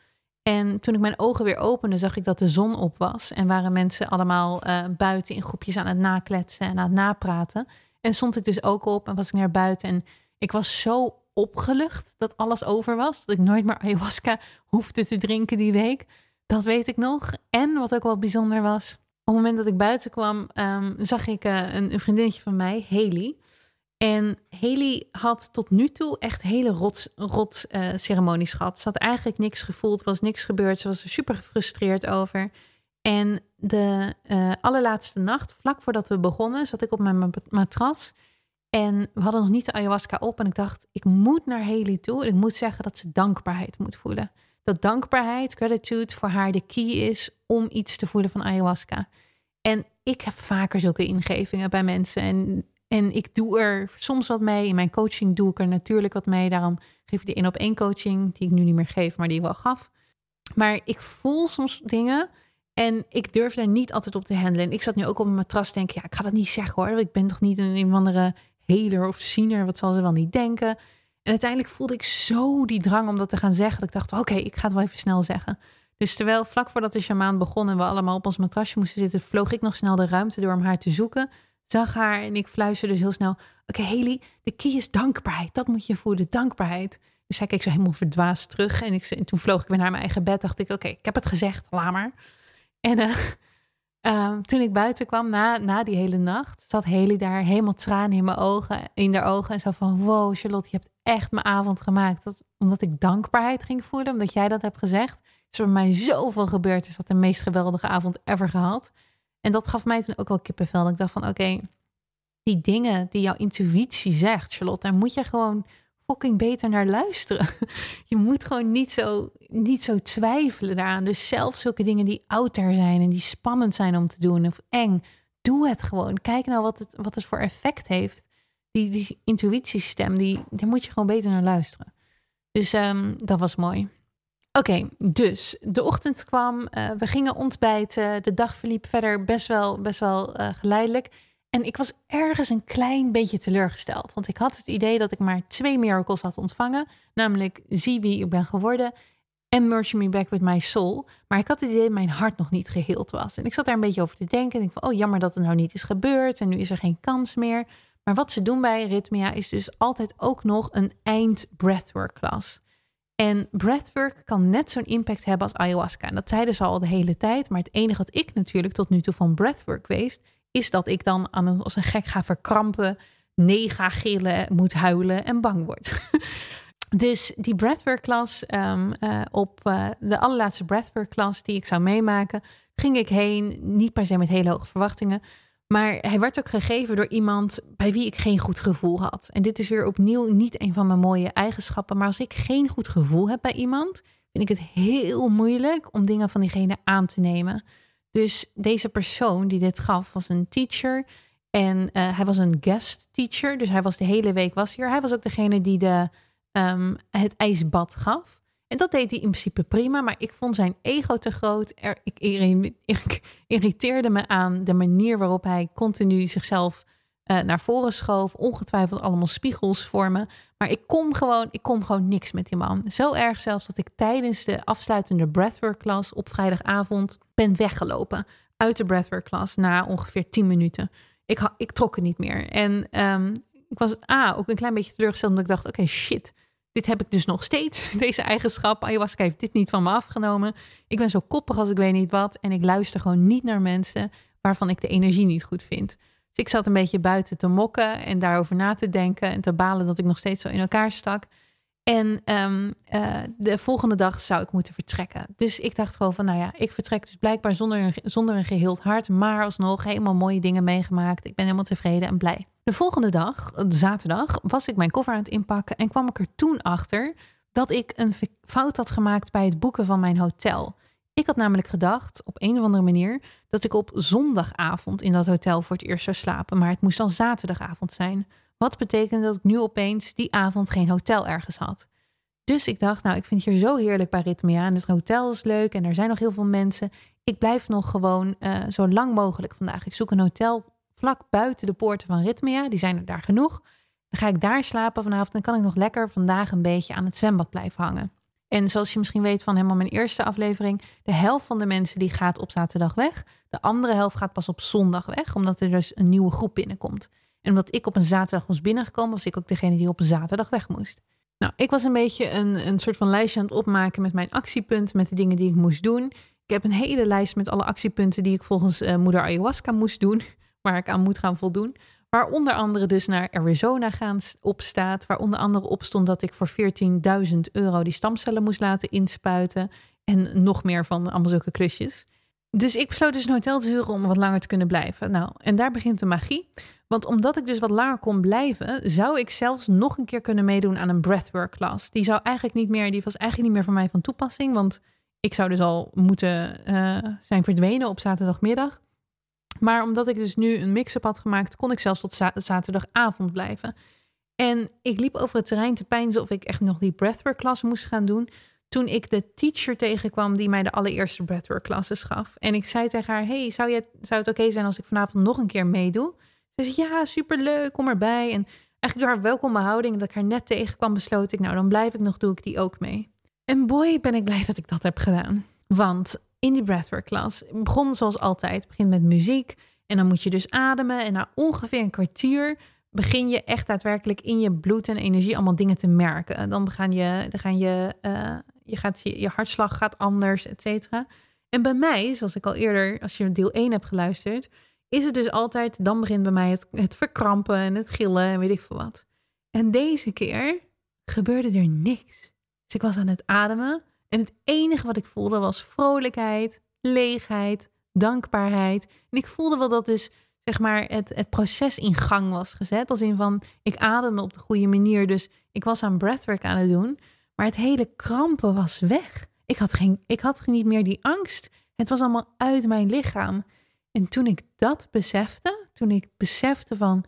En toen ik mijn ogen weer opende, zag ik dat de zon op was. En waren mensen allemaal uh, buiten in groepjes aan het nakletsen en aan het napraten. En stond ik dus ook op en was ik naar buiten. En ik was zo opgelucht dat alles over was. Dat ik nooit meer ayahuasca hoefde te drinken die week. Dat weet ik nog. En wat ook wel bijzonder was, op het moment dat ik buiten kwam, um, zag ik uh, een, een vriendinnetje van mij, Haley. En Haley had tot nu toe echt hele rot, rot uh, ceremonies gehad. Ze had eigenlijk niks gevoeld, was niks gebeurd. Ze was er super gefrustreerd over. En de uh, allerlaatste nacht, vlak voordat we begonnen, zat ik op mijn matras. En we hadden nog niet de ayahuasca op. En ik dacht, ik moet naar Haley toe. En ik moet zeggen dat ze dankbaarheid moet voelen. Dat dankbaarheid, gratitude voor haar de key is om iets te voelen van ayahuasca. En ik heb vaker zulke ingevingen bij mensen. En en ik doe er soms wat mee. In mijn coaching doe ik er natuurlijk wat mee. Daarom geef ik die één op één coaching, die ik nu niet meer geef, maar die ik wel gaf. Maar ik voel soms dingen en ik durf daar niet altijd op te handelen. ik zat nu ook op mijn matras denken, ja, ik ga dat niet zeggen hoor. Ik ben toch niet een, een andere healer of ziener, wat zal ze wel niet denken. En uiteindelijk voelde ik zo die drang om dat te gaan zeggen. Dat ik dacht, oké, ik ga het wel even snel zeggen. Dus terwijl vlak voordat de shamaan begon en we allemaal op ons matrasje moesten zitten, vloog ik nog snel de ruimte door om haar te zoeken zag haar en ik fluisterde dus heel snel: Oké, okay, Haley, de key is dankbaarheid. Dat moet je voelen, dankbaarheid. Dus zij keek zo helemaal verdwaasd terug. En, ik, en toen vloog ik weer naar mijn eigen bed. Dacht ik: Oké, ik heb het gezegd, laat maar. En uh, uh, toen ik buiten kwam na, na die hele nacht, zat Haley daar helemaal tranen in mijn ogen, in haar ogen. En zo van: Wow, Charlotte, je hebt echt mijn avond gemaakt. Dat, omdat ik dankbaarheid ging voelen, omdat jij dat hebt gezegd. Is er bij mij zoveel gebeurd. Is dat de meest geweldige avond ever gehad. En dat gaf mij toen ook wel kippenvel. Ik dacht van oké, die dingen die jouw intuïtie zegt, Charlotte, daar moet je gewoon fucking beter naar luisteren. Je moet gewoon niet zo, niet zo twijfelen daaraan. Dus zelfs zulke dingen die outer zijn en die spannend zijn om te doen of eng, doe het gewoon. Kijk nou wat het, wat het voor effect heeft. Die, die intuïtiestem, die, daar moet je gewoon beter naar luisteren. Dus um, dat was mooi. Oké, dus de ochtend kwam, uh, we gingen ontbijten. De dag verliep verder best wel, best wel uh, geleidelijk. En ik was ergens een klein beetje teleurgesteld. Want ik had het idee dat ik maar twee miracles had ontvangen. Namelijk zie wie ik ben geworden en merge me back with my soul. Maar ik had het idee dat mijn hart nog niet geheeld was. En ik zat daar een beetje over te denken. En ik van, oh jammer dat het nou niet is gebeurd. En nu is er geen kans meer. Maar wat ze doen bij Rhythmia is dus altijd ook nog een eind breathwork klas. En breathwork kan net zo'n impact hebben als ayahuasca. En dat zeiden ze al de hele tijd. Maar het enige wat ik natuurlijk tot nu toe van breathwork weet, is dat ik dan aan een, als een gek ga verkrampen, nee ga gillen, moet huilen en bang word. dus die breathwork klas, um, op uh, de allerlaatste breathwork klas die ik zou meemaken, ging ik heen, niet per se met hele hoge verwachtingen. Maar hij werd ook gegeven door iemand bij wie ik geen goed gevoel had. En dit is weer opnieuw niet een van mijn mooie eigenschappen. Maar als ik geen goed gevoel heb bij iemand, vind ik het heel moeilijk om dingen van diegene aan te nemen. Dus deze persoon die dit gaf was een teacher. En uh, hij was een guest teacher. Dus hij was de hele week was hier. Hij was ook degene die de, um, het ijsbad gaf. En dat deed hij in principe prima, maar ik vond zijn ego te groot. Ik, irriteerde me aan de manier waarop hij continu zichzelf uh, naar voren schoof. Ongetwijfeld allemaal spiegels voor me. Maar ik kon, gewoon, ik kon gewoon niks met die man. Zo erg zelfs dat ik tijdens de afsluitende breathwork klas op vrijdagavond ben weggelopen. Uit de breathwork klas na ongeveer 10 minuten. Ik, ik trok het niet meer. En um, ik was ook een klein beetje teleurgesteld omdat ik dacht, oké, shit dit heb ik dus nog steeds, deze eigenschap. Ayahuasca heeft dit niet van me afgenomen. Ik ben zo koppig als ik weet niet wat. En ik luister gewoon niet naar mensen waarvan ik de energie niet goed vind. Dus ik zat een beetje buiten te mokken en daarover na te denken en te balen dat ik nog steeds zo in elkaar stak. En um, uh, de volgende dag zou ik moeten vertrekken. Dus ik dacht gewoon van, nou ja, ik vertrek dus blijkbaar zonder een, zonder een geheeld hart, maar alsnog helemaal mooie dingen meegemaakt. Ik ben helemaal tevreden en blij. De volgende dag, zaterdag, was ik mijn koffer aan het inpakken en kwam ik er toen achter dat ik een fout had gemaakt bij het boeken van mijn hotel. Ik had namelijk gedacht, op een of andere manier, dat ik op zondagavond in dat hotel voor het eerst zou slapen, maar het moest dan zaterdagavond zijn. Wat betekende dat ik nu opeens die avond geen hotel ergens had. Dus ik dacht, nou, ik vind het hier zo heerlijk bij Ritmia en het hotel is leuk en er zijn nog heel veel mensen. Ik blijf nog gewoon uh, zo lang mogelijk vandaag. Ik zoek een hotel vlak buiten de poorten van Ritmia. Die zijn er daar genoeg. Dan ga ik daar slapen vanavond. Dan kan ik nog lekker vandaag een beetje aan het zwembad blijven hangen. En zoals je misschien weet van helemaal mijn eerste aflevering, de helft van de mensen die gaat op zaterdag weg. De andere helft gaat pas op zondag weg, omdat er dus een nieuwe groep binnenkomt. En omdat ik op een zaterdag was binnengekomen, was ik ook degene die op een zaterdag weg moest. Nou, ik was een beetje een, een soort van lijstje aan het opmaken met mijn actiepunten, met de dingen die ik moest doen. Ik heb een hele lijst met alle actiepunten die ik volgens uh, moeder ayahuasca moest doen waar ik aan moet gaan voldoen. Waar onder andere dus naar Arizona gaan op staat. Waar onder andere op stond dat ik voor 14.000 euro die stamcellen moest laten inspuiten. En nog meer van allemaal zulke klusjes. Dus ik besloot dus een hotel te huren om wat langer te kunnen blijven. Nou, en daar begint de magie. Want omdat ik dus wat langer kon blijven, zou ik zelfs nog een keer kunnen meedoen aan een breathwork class. Die zou eigenlijk niet meer, die was eigenlijk niet meer voor mij van toepassing. Want ik zou dus al moeten uh, zijn verdwenen op zaterdagmiddag. Maar omdat ik dus nu een mix-up had gemaakt, kon ik zelfs tot zaterdagavond blijven. En ik liep over het terrein te pijnzen of ik echt nog die breathwork klas moest gaan doen. Toen ik de teacher tegenkwam die mij de allereerste breathwork classes gaf. En ik zei tegen haar, hey, zou, zou het oké zijn als ik vanavond nog een keer meedoe? Ze zei, ja, superleuk, kom erbij. En eigenlijk door haar welkome houding dat ik haar net tegenkwam, besloot ik, nou dan blijf ik nog, doe ik die ook mee. En boy, ben ik blij dat ik dat heb gedaan. Want in die breathwork klas. begon zoals altijd. Begint met muziek en dan moet je dus ademen. En na ongeveer een kwartier begin je echt daadwerkelijk in je bloed en energie allemaal dingen te merken. Dan gaan je, dan gaan je, uh, je, gaat, je, je hartslag gaat anders, et cetera. En bij mij, zoals ik al eerder, als je deel 1 hebt geluisterd, is het dus altijd, dan begint bij mij het, het verkrampen en het gillen en weet ik veel wat. En deze keer gebeurde er niks. Dus ik was aan het ademen en het enige wat ik voelde was vrolijkheid, leegheid, dankbaarheid. En ik voelde wel dat dus zeg maar het, het proces in gang was gezet. Als in van ik ademde op de goede manier. Dus ik was aan breathwork aan het doen. Maar het hele krampen was weg. Ik had, geen, ik had niet meer die angst. Het was allemaal uit mijn lichaam. En toen ik dat besefte, toen ik besefte van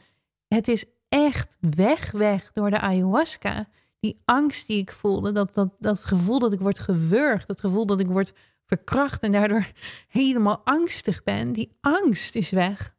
het is echt weg, weg door de ayahuasca die angst die ik voelde, dat, dat, dat gevoel dat ik word gewurgd, dat gevoel dat ik word verkracht en daardoor helemaal angstig ben, die angst is weg.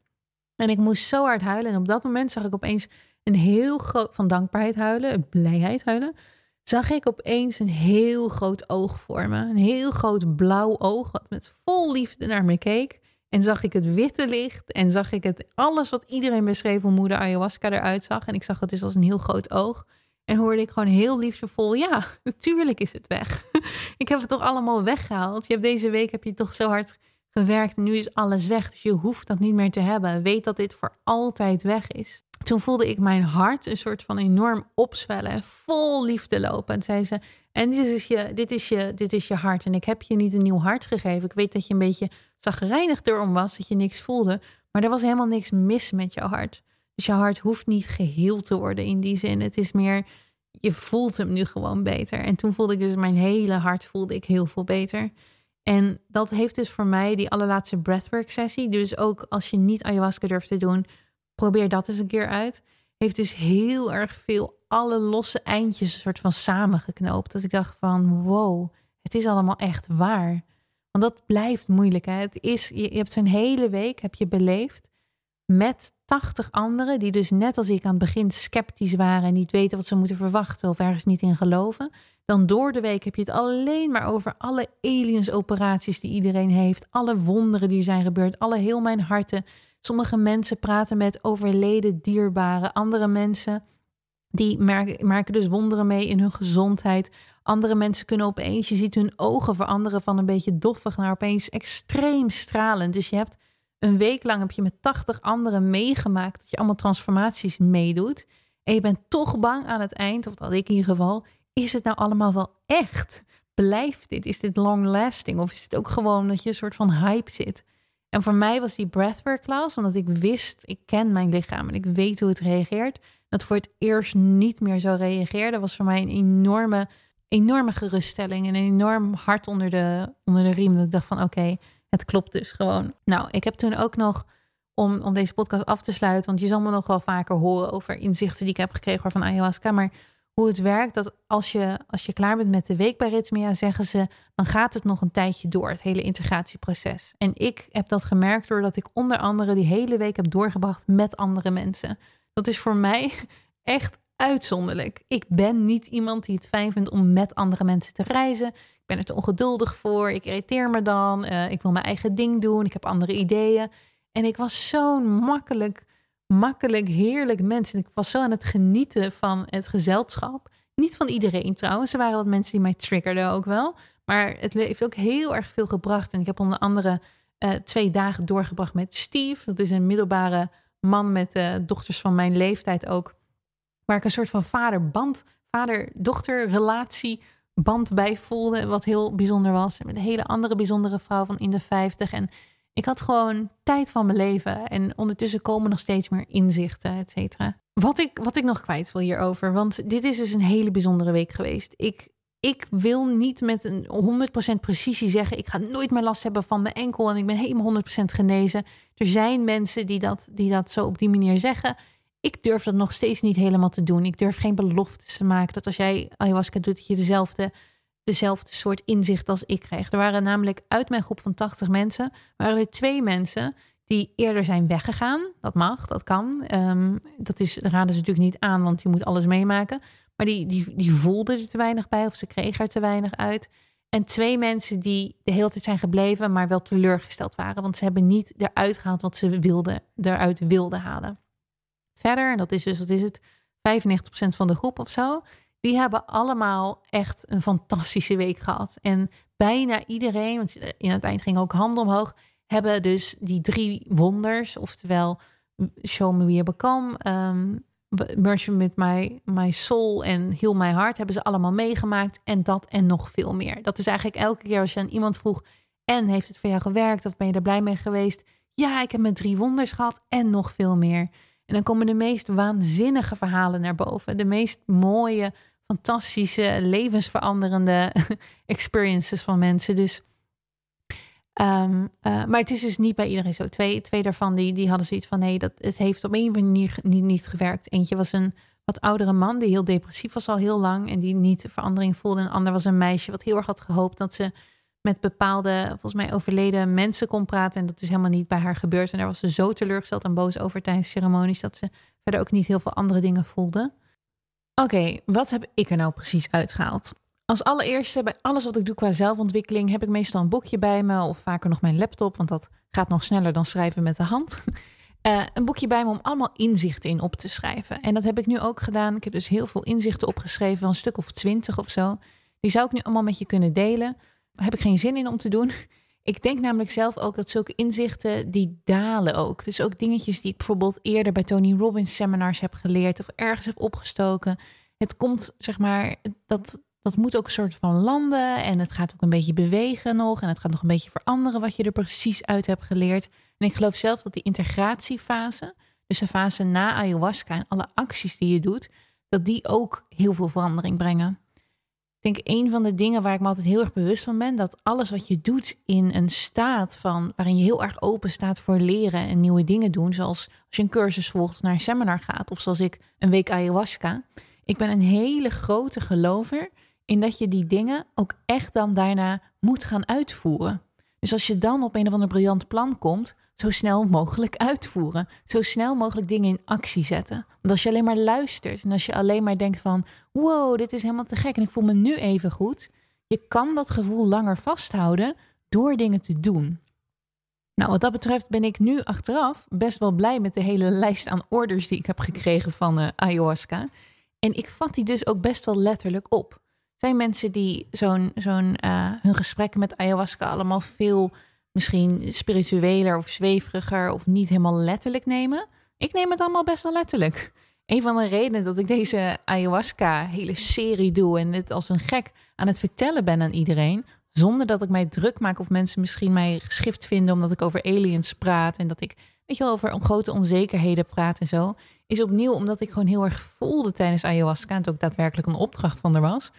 En ik moest zo hard huilen. En op dat moment zag ik opeens een heel groot, van dankbaarheid huilen, blijheid huilen, zag ik opeens een heel groot oog voor me. Een heel groot blauw oog, wat met vol liefde naar me keek. En zag ik het witte licht en zag ik het, alles wat iedereen beschreef hoe moeder ayahuasca eruit zag. En ik zag het dus als een heel groot oog. En hoorde ik gewoon heel liefdevol, ja, natuurlijk is het weg. ik heb het toch allemaal weggehaald. Je hebt deze week heb je toch zo hard gewerkt en nu is alles weg. Dus je hoeft dat niet meer te hebben. Weet dat dit voor altijd weg is. Toen voelde ik mijn hart een soort van enorm opzwellen, vol liefde lopen. En zei ze: En dit is, je, dit, is je, dit is je hart. En ik heb je niet een nieuw hart gegeven. Ik weet dat je een beetje zagrijnig erom was, dat je niks voelde. Maar er was helemaal niks mis met jouw hart. Dus je hart hoeft niet geheeld te worden in die zin. Het is meer, je voelt hem nu gewoon beter. En toen voelde ik dus mijn hele hart voelde ik heel veel beter. En dat heeft dus voor mij die allerlaatste breathwork sessie. Dus ook als je niet ayahuasca durft te doen, probeer dat eens een keer uit. Heeft dus heel erg veel alle losse eindjes een soort van samengeknoopt. Dat ik dacht van wow, het is allemaal echt waar. Want dat blijft moeilijk. Hè? Het is, je, hebt zo'n hele week heb je beleefd met 80 anderen die dus net als ik aan het begin sceptisch waren en niet weten wat ze moeten verwachten of ergens niet in geloven. Dan door de week heb je het alleen maar over alle aliens operaties die iedereen heeft, alle wonderen die zijn gebeurd, alle heel mijn harten. Sommige mensen praten met overleden dierbaren, andere mensen die merken dus wonderen mee in hun gezondheid. Andere mensen kunnen opeens, je ziet hun ogen veranderen van een beetje doffig naar opeens extreem stralend. Dus je hebt een week lang heb je met 80 anderen meegemaakt dat je allemaal transformaties meedoet. En je bent toch bang aan het eind, of dat ik in ieder geval, is het nou allemaal wel echt? Blijft dit? Is dit long lasting? Of is het ook gewoon dat je een soort van hype zit? En voor mij was die breathwork class, omdat ik wist, ik ken mijn lichaam en ik weet hoe het reageert. Dat voor het eerst niet meer zo reageerde, was voor mij een enorme, enorme geruststelling. En een enorm hart onder de, onder de riem. Dat ik dacht van oké, het klopt dus gewoon. Nou, ik heb toen ook nog, om, om deze podcast af te sluiten, want je zal me nog wel vaker horen over inzichten die ik heb gekregen van ayahuasca, maar hoe het werkt, dat als je, als je klaar bent met de week bij Ritmia, zeggen ze, dan gaat het nog een tijdje door, het hele integratieproces. En ik heb dat gemerkt doordat ik onder andere die hele week heb doorgebracht met andere mensen. Dat is voor mij echt uitzonderlijk. Ik ben niet iemand die het fijn vindt om met andere mensen te reizen ben er te ongeduldig voor. Ik irriteer me dan. Uh, ik wil mijn eigen ding doen. Ik heb andere ideeën. En ik was zo'n makkelijk, makkelijk, heerlijk mens. En ik was zo aan het genieten van het gezelschap. Niet van iedereen trouwens. Er waren wat mensen die mij triggerden ook wel. Maar het heeft ook heel erg veel gebracht. En ik heb onder andere uh, twee dagen doorgebracht met Steve. Dat is een middelbare man met uh, dochters van mijn leeftijd ook. Waar ik een soort van vader-band, vader-dochter relatie band bij voelde, wat heel bijzonder was. Met een hele andere bijzondere vrouw van in de 50. En ik had gewoon tijd van mijn leven. En ondertussen komen nog steeds meer inzichten, et cetera. Wat ik, wat ik nog kwijt wil hierover, want dit is dus een hele bijzondere week geweest. Ik, ik wil niet met een 100% precisie zeggen, ik ga nooit meer last hebben van mijn enkel en ik ben helemaal 100% genezen. Er zijn mensen die dat, die dat zo op die manier zeggen ik durf dat nog steeds niet helemaal te doen. Ik durf geen beloftes te maken dat als jij ayahuasca doet, dat je dezelfde, dezelfde soort inzicht als ik kreeg. Er waren namelijk uit mijn groep van 80 mensen, waren er twee mensen die eerder zijn weggegaan. Dat mag, dat kan. Um, dat is, raden ze natuurlijk niet aan, want je moet alles meemaken. Maar die, die, die voelden er te weinig bij of ze kregen er te weinig uit. En twee mensen die de hele tijd zijn gebleven, maar wel teleurgesteld waren. Want ze hebben niet eruit gehaald wat ze wilden, eruit wilden halen verder, en dat is dus, wat is het, 95% van de groep of zo, die hebben allemaal echt een fantastische week gehad. En bijna iedereen, want in het eind ging ook handen omhoog, hebben dus die drie wonders, oftewel Show Me Wie Become, um, Merge met my, my Soul en Heal My Heart, hebben ze allemaal meegemaakt. En dat en nog veel meer. Dat is eigenlijk elke keer als je aan iemand vroeg, en heeft het voor jou gewerkt of ben je er blij mee geweest? Ja, ik heb met drie wonders gehad en nog veel meer. En dan komen de meest waanzinnige verhalen naar boven. De meest mooie, fantastische, levensveranderende experiences van mensen. Dus, um, uh, maar het is dus niet bij iedereen zo. Twee, twee daarvan die, die hadden zoiets van: nee, dat, het heeft op een manier niet, niet gewerkt. Eentje was een wat oudere man die heel depressief was al heel lang en die niet verandering voelde. En een ander was een meisje wat heel erg had gehoopt dat ze met bepaalde, volgens mij overleden mensen kon praten. En dat is helemaal niet bij haar gebeurd. En daar was ze zo teleurgesteld en boos over tijdens ceremonies dat ze verder ook niet heel veel andere dingen voelde. Oké, wat heb ik er nou precies uitgehaald? Als allereerste, bij alles wat ik doe qua zelfontwikkeling, heb ik meestal een boekje bij me of vaker nog mijn laptop, want dat gaat nog sneller dan schrijven met de hand. Uh, een boekje bij me om allemaal inzichten in op te schrijven. En dat heb ik nu ook gedaan. Ik heb dus heel veel inzichten opgeschreven, een stuk of twintig of zo. Die zou ik nu allemaal met je kunnen delen heb ik geen zin in om te doen. Ik denk namelijk zelf ook dat zulke inzichten, die dalen ook. Dus ook dingetjes die ik bijvoorbeeld eerder bij Tony Robbins seminars heb geleerd of ergens heb opgestoken. Het komt, zeg maar, dat, dat moet ook een soort van landen en het gaat ook een beetje bewegen nog en het gaat nog een beetje veranderen wat je er precies uit hebt geleerd. En ik geloof zelf dat die integratiefase, dus de fase na ayahuasca en alle acties die je doet, dat die ook heel veel verandering brengen. Ik denk een van de dingen waar ik me altijd heel erg bewust van ben, dat alles wat je doet in een staat van waarin je heel erg open staat voor leren en nieuwe dingen doen, zoals als je een cursus volgt naar een seminar gaat, of zoals ik een week ayahuasca. Ik ben een hele grote gelover in dat je die dingen ook echt dan daarna moet gaan uitvoeren. Dus als je dan op een of ander briljant plan komt, zo snel mogelijk uitvoeren. Zo snel mogelijk dingen in actie zetten. Want als je alleen maar luistert en als je alleen maar denkt van, wow, dit is helemaal te gek en ik voel me nu even goed. Je kan dat gevoel langer vasthouden door dingen te doen. Nou, wat dat betreft ben ik nu achteraf best wel blij met de hele lijst aan orders die ik heb gekregen van uh, ayahuasca. En ik vat die dus ook best wel letterlijk op. Zijn mensen die zo'n, zo'n uh, hun gesprekken met ayahuasca allemaal veel misschien spiritueler of zweveriger of niet helemaal letterlijk nemen. Ik neem het allemaal best wel letterlijk. Een van de redenen dat ik deze ayahuasca hele serie doe en het als een gek aan het vertellen ben aan iedereen, zonder dat ik mij druk maak of mensen misschien mij geschift vinden omdat ik over aliens praat en dat ik, weet je wel, over grote onzekerheden praat en zo, is opnieuw omdat ik gewoon heel erg voelde tijdens ayahuasca en het ook daadwerkelijk een opdracht van er was,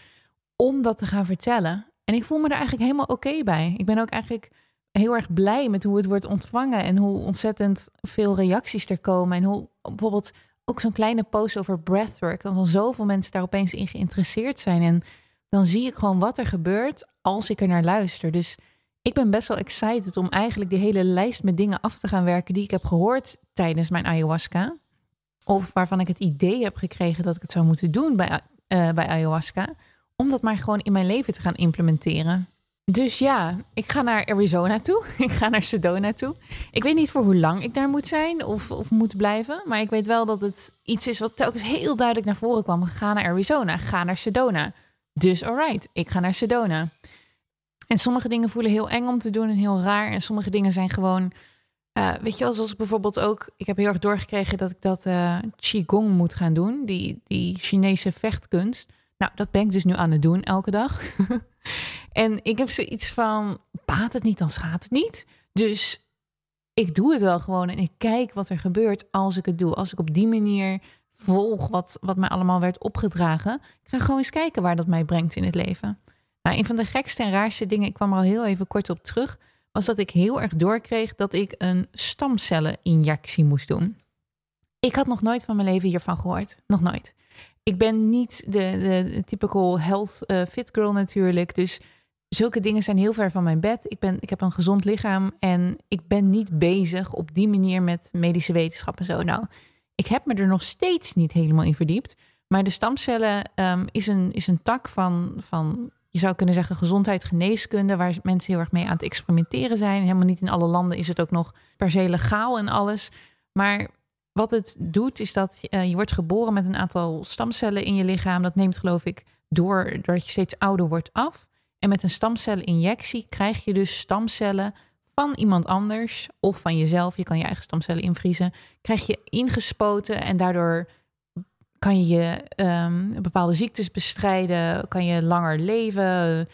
om dat te gaan vertellen. En ik voel me er eigenlijk helemaal oké bij. Ik ben ook eigenlijk heel erg blij met hoe het wordt ontvangen en hoe ontzettend veel reacties er komen. En hoe bijvoorbeeld ook zo'n kleine post over breathwork, dat dan zoveel mensen daar opeens in geïnteresseerd zijn. En dan zie ik gewoon wat er gebeurt als ik er naar luister. Dus ik ben best wel excited om eigenlijk die hele lijst met dingen af te gaan werken die ik heb gehoord tijdens mijn ayahuasca. Of waarvan ik het idee heb gekregen dat ik het zou moeten doen bij, uh, bij ayahuasca. Om dat maar gewoon in mijn leven te gaan implementeren. Dus ja, ik ga naar Arizona toe. Ik ga naar Sedona toe. Ik weet niet voor hoe lang ik daar moet zijn of, of moet blijven. Maar ik weet wel dat het iets is wat telkens heel duidelijk naar voren kwam. Ga naar Arizona, ga naar Sedona. Dus alright, ik ga naar Sedona. En sommige dingen voelen heel eng om te doen en heel raar. En sommige dingen zijn gewoon... Uh, weet je wel, zoals ik bijvoorbeeld ook... Ik heb heel erg doorgekregen dat ik dat uh, Qigong moet gaan doen. Die, die Chinese vechtkunst. Nou, dat ben ik dus nu aan het doen elke dag. en ik heb zoiets van, baat het niet, dan schaadt het niet. Dus ik doe het wel gewoon en ik kijk wat er gebeurt als ik het doe. Als ik op die manier volg wat, wat mij allemaal werd opgedragen. Ik ga gewoon eens kijken waar dat mij brengt in het leven. Nou, een van de gekste en raarste dingen, ik kwam er al heel even kort op terug, was dat ik heel erg doorkreeg dat ik een stamcelleninjectie moest doen. Ik had nog nooit van mijn leven hiervan gehoord. Nog nooit ik ben niet de, de typical health uh, fit girl natuurlijk. Dus zulke dingen zijn heel ver van mijn bed. Ik, ben, ik heb een gezond lichaam en ik ben niet bezig op die manier met medische wetenschap en zo. Nou, ik heb me er nog steeds niet helemaal in verdiept. Maar de stamcellen um, is, een, is een tak van, van, je zou kunnen zeggen, gezondheid, geneeskunde, waar mensen heel erg mee aan het experimenteren zijn. Helemaal niet in alle landen is het ook nog per se legaal en alles. Maar wat het doet, is dat uh, je wordt geboren met een aantal stamcellen in je lichaam. Dat neemt, geloof ik, doordat je steeds ouder wordt af. En met een stamcelleninjectie krijg je dus stamcellen van iemand anders of van jezelf. Je kan je eigen stamcellen invriezen. Krijg je ingespoten en daardoor kan je um, bepaalde ziektes bestrijden. Kan je langer leven.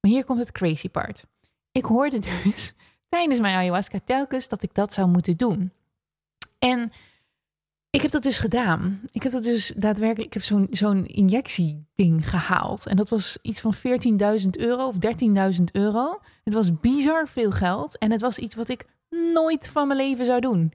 Maar hier komt het crazy part. Ik hoorde dus tijdens mijn ayahuasca telkens dat ik dat zou moeten doen. En ik heb dat dus gedaan. Ik heb dat dus daadwerkelijk, ik heb zo'n zo'n injectieding gehaald. En dat was iets van 14.000 euro of 13.000 euro. Het was bizar veel geld. En het was iets wat ik nooit van mijn leven zou doen.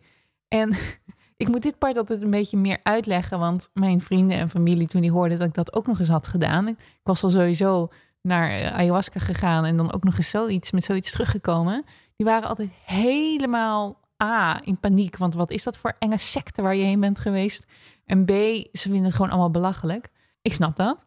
En ik moet dit part altijd een beetje meer uitleggen. Want mijn vrienden en familie, toen die hoorden dat ik dat ook nog eens had gedaan. Ik was al sowieso naar eh, ayahuasca gegaan en dan ook nog eens zoiets met zoiets teruggekomen. Die waren altijd helemaal A, in paniek, want wat is dat voor enge secte waar je heen bent geweest? En B, ze vinden het gewoon allemaal belachelijk. Ik snap dat.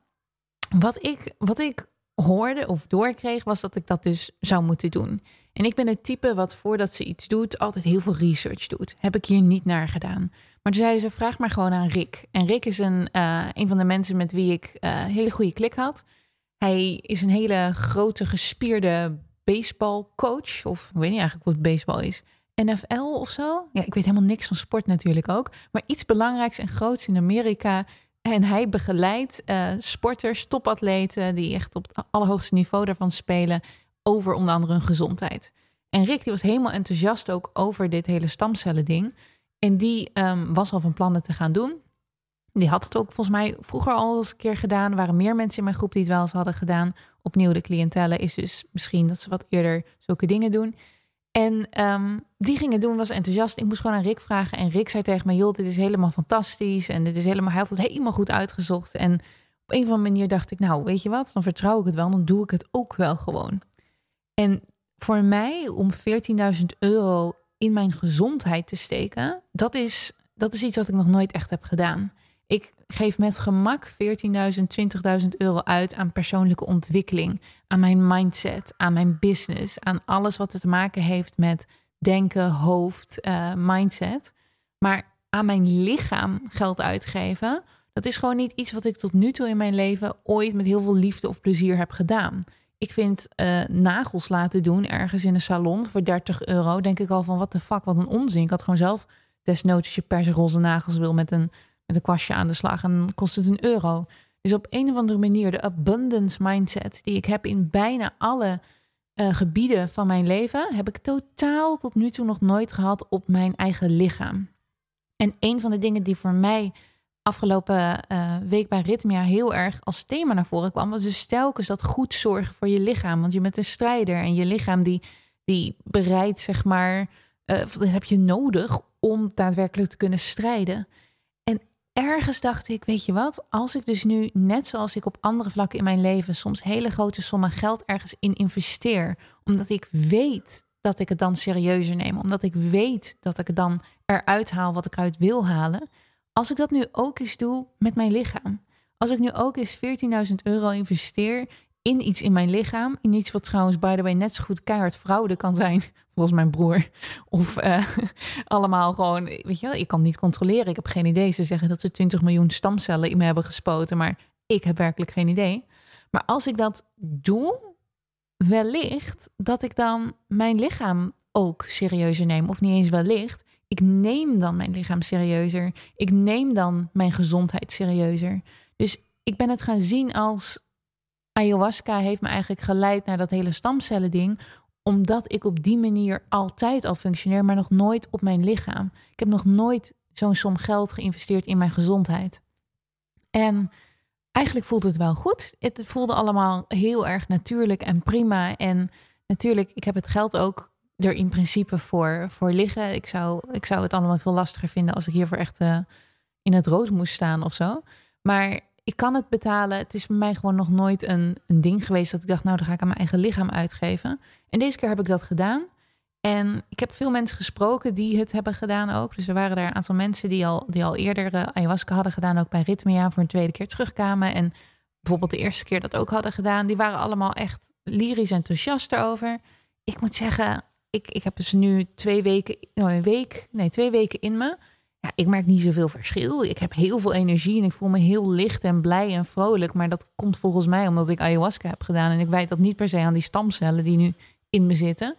Wat ik, wat ik hoorde of doorkreeg, was dat ik dat dus zou moeten doen. En ik ben het type wat voordat ze iets doet, altijd heel veel research doet. Heb ik hier niet naar gedaan. Maar toen zeiden ze, vraag maar gewoon aan Rick. En Rick is een, uh, een van de mensen met wie ik uh, hele goede klik had. Hij is een hele grote, gespierde baseballcoach. Of ik weet niet eigenlijk wat baseball is. NFL of zo. Ja, ik weet helemaal niks van sport natuurlijk ook. Maar iets belangrijks en groots in Amerika. En hij begeleidt uh, sporters, topatleten, die echt op het allerhoogste niveau daarvan spelen, over onder andere hun gezondheid. En Rick die was helemaal enthousiast ook over dit hele stamcellen ding. En die um, was al van plannen te gaan doen. Die had het ook volgens mij vroeger al eens een keer gedaan. Er waren meer mensen in mijn groep die het wel eens hadden gedaan. Opnieuw de cliëntele is dus misschien dat ze wat eerder zulke dingen doen. En um, die gingen doen, was enthousiast. Ik moest gewoon aan Rick vragen. En Rick zei tegen me, joh, dit is helemaal fantastisch. En dit is helemaal, hij had het helemaal goed uitgezocht. En op een of andere manier dacht ik, nou, weet je wat? Dan vertrouw ik het wel, dan doe ik het ook wel gewoon. En voor mij, om 14.000 euro in mijn gezondheid te steken, dat is, dat is iets wat ik nog nooit echt heb gedaan. Ik geef met gemak 14.000, 20.000 euro uit aan persoonlijke ontwikkeling, aan mijn mindset, aan mijn business, aan alles wat te maken heeft met denken, hoofd, uh, mindset. Maar aan mijn lichaam geld uitgeven, dat is gewoon niet iets wat ik tot nu toe in mijn leven ooit met heel veel liefde of plezier heb gedaan. Ik vind uh, nagels laten doen ergens in een salon voor 30 euro. Denk ik al van wat de fuck, wat een onzin. Ik had gewoon zelf desnoods als je per roze nagels wil met een met een kwastje aan de slag en kost het een euro. Dus op een of andere manier de abundance mindset die ik heb in bijna alle uh, gebieden van mijn leven, heb ik totaal tot nu toe nog nooit gehad op mijn eigen lichaam. En een van de dingen die voor mij afgelopen uh, week bij Ritmia heel erg als thema naar voren kwam, was dus telkens dat goed zorgen voor je lichaam. Want je bent een strijder en je lichaam die, die bereidt, zeg maar, dat heb je nodig om daadwerkelijk te kunnen strijden ergens dacht ik, weet je wat, als ik dus nu, net zoals ik op andere vlakken in mijn leven, soms hele grote sommen geld ergens in investeer, omdat ik weet dat ik het dan serieuzer neem, omdat ik weet dat ik het dan eruit haal wat ik uit wil halen. Als ik dat nu ook eens doe met mijn lichaam. Als ik nu ook eens 14.000 euro investeer in iets in mijn lichaam. In iets wat trouwens, by the way, net zo goed keihard fraude kan zijn. Volgens mijn broer. Of uh, allemaal gewoon, weet je wel, ik kan niet controleren. Ik heb geen idee. Ze zeggen dat ze 20 miljoen stamcellen in me hebben gespoten. Maar ik heb werkelijk geen idee. Maar als ik dat doe, wellicht dat ik dan mijn lichaam ook serieuzer neem. Of niet eens wellicht. Ik neem dan mijn lichaam serieuzer. Ik neem dan mijn gezondheid serieuzer. Dus ik ben het gaan zien als ayahuasca heeft me eigenlijk geleid naar dat hele stamcellen ding omdat ik op die manier altijd al functioneer, maar nog nooit op mijn lichaam. Ik heb nog nooit zo'n som geld geïnvesteerd in mijn gezondheid. En eigenlijk voelt het wel goed. Het voelde allemaal heel erg natuurlijk en prima. En natuurlijk, ik heb het geld ook er in principe voor, voor liggen. Ik zou, ik zou het allemaal veel lastiger vinden als ik hiervoor echt uh, in het rood moest staan of zo. Maar ik kan het betalen. Het is bij mij gewoon nog nooit een, een ding geweest dat ik dacht, nou, dan ga ik aan mijn eigen lichaam uitgeven. En deze keer heb ik dat gedaan. En ik heb veel mensen gesproken die het hebben gedaan ook. Dus er waren daar een aantal mensen die al, die al eerder uh, ayahuasca hadden gedaan, ook bij Ritmia voor een tweede keer terugkwamen. En bijvoorbeeld de eerste keer dat ook hadden gedaan. Die waren allemaal echt lyrisch enthousiast erover. Ik moet zeggen, ik, ik heb dus nu twee weken, nou een week, nee, twee weken in me ik merk niet zoveel verschil. Ik heb heel veel energie en ik voel me heel licht en blij en vrolijk. Maar dat komt volgens mij omdat ik ayahuasca heb gedaan. En ik weet dat niet per se aan die stamcellen die nu in me zitten.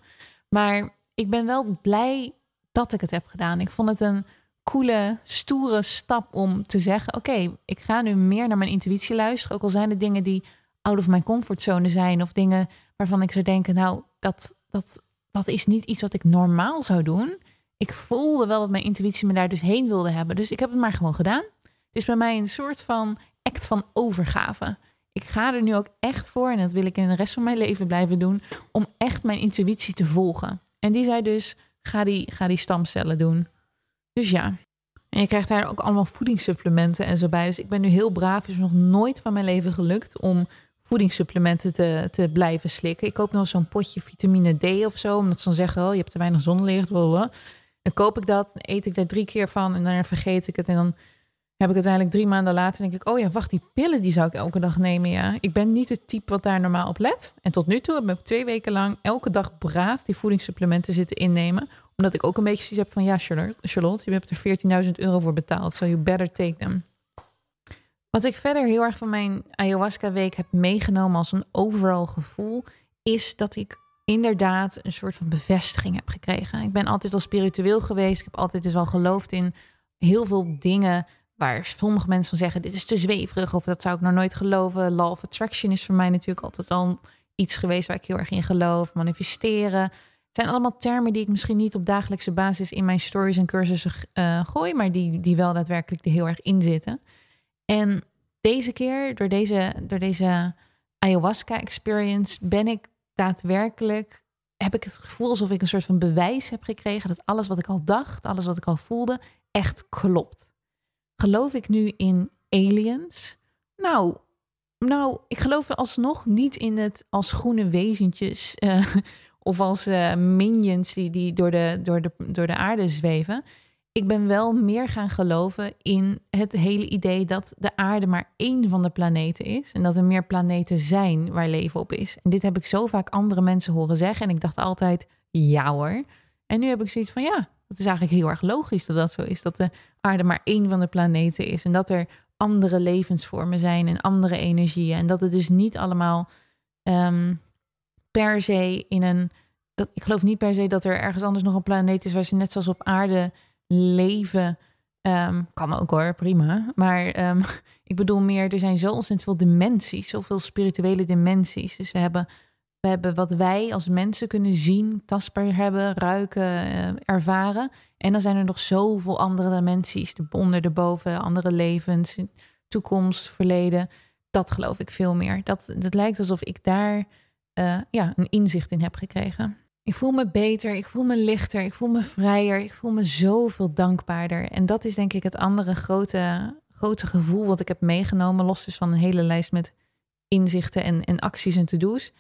Maar ik ben wel blij dat ik het heb gedaan. Ik vond het een coole, stoere stap om te zeggen: Oké, ik ga nu meer naar mijn intuïtie luisteren. Ook al zijn het dingen die out of mijn comfortzone zijn. Of dingen waarvan ik zou denken: Nou, dat, dat, dat is niet iets wat ik normaal zou doen ik voelde wel dat mijn intuïtie me daar dus heen wilde hebben. Dus ik heb het maar gewoon gedaan. Het is bij mij een soort van act van overgave. Ik ga er nu ook echt voor, en dat wil ik in de rest van mijn leven blijven doen, om echt mijn intuïtie te volgen. En die zei dus, ga die, ga die stamcellen doen. Dus ja. En je krijgt daar ook allemaal voedingssupplementen en zo bij. Dus ik ben nu heel braaf. Het is nog nooit van mijn leven gelukt om voedingssupplementen te, te blijven slikken. Ik koop nog zo'n potje vitamine D of zo. Omdat ze dan zeggen, oh, je hebt te weinig zonlicht. Blablabla. Dan koop ik dat, eet ik daar drie keer van en dan vergeet ik het. En dan heb ik uiteindelijk drie maanden later denk ik, oh ja, wacht, die pillen die zou ik elke dag nemen. Ja, ik ben niet het type wat daar normaal op let. En tot nu toe heb ik twee weken lang elke dag braaf die voedingssupplementen zitten innemen. Omdat ik ook een beetje zoiets heb van, ja Charlotte, Charlotte je hebt er 14.000 euro voor betaald. So you better take them. Wat ik verder heel erg van mijn ayahuasca week heb meegenomen als een overal gevoel, is dat ik inderdaad een soort van bevestiging heb gekregen. Ik ben altijd al spiritueel geweest. Ik heb altijd dus al geloofd in heel veel dingen waar sommige mensen van zeggen: dit is te zweverig of dat zou ik nou nooit geloven. Law of attraction is voor mij natuurlijk altijd al iets geweest waar ik heel erg in geloof. Manifesteren. Het zijn allemaal termen die ik misschien niet op dagelijkse basis in mijn stories en cursussen uh, gooi, maar die, die wel daadwerkelijk er heel erg in zitten. En deze keer, door deze, door deze ayahuasca experience, ben ik daadwerkelijk, heb ik het gevoel alsof ik een soort van bewijs heb gekregen dat alles wat ik al dacht, alles wat ik al voelde, echt klopt. Geloof ik nu in aliens? Nou, nou, ik geloof alsnog niet in het als groene wezentjes uh, of als uh, minions die, die door, de, door, de, door de aarde zweven ik ben wel meer gaan geloven in het hele idee dat de aarde maar één van de planeten is. En dat er meer planeten zijn waar leven op is. En dit heb ik zo vaak andere mensen horen zeggen. En ik dacht altijd, ja hoor. En nu heb ik zoiets van, ja, dat is eigenlijk heel erg logisch dat dat zo is. Dat de aarde maar één van de planeten is. En dat er andere levensvormen zijn en andere energieën. En dat het dus niet allemaal ehm, per se in een... Dat, ik geloof niet per se dat er ergens anders nog een planeet is waar ze net zoals op aarde leven. Um, kan ook hoor, prima. Maar um, ik bedoel meer, er zijn zo ontzettend veel dimensies, zoveel spirituele dimensies. Dus we hebben, we hebben wat wij als mensen kunnen zien, tastbaar hebben, ruiken, uh, ervaren. En dan zijn er nog zoveel andere dimensies, de onder, de boven, andere levens, toekomst, verleden. Dat geloof ik veel meer. Dat, dat lijkt alsof ik daar uh, ja, een inzicht in heb gekregen. Ik voel me beter, ik voel me lichter, ik voel me vrijer, ik voel me zoveel dankbaarder. En dat is denk ik het andere grote, grote gevoel wat ik heb meegenomen, los dus van een hele lijst met inzichten en, en acties en to-do's.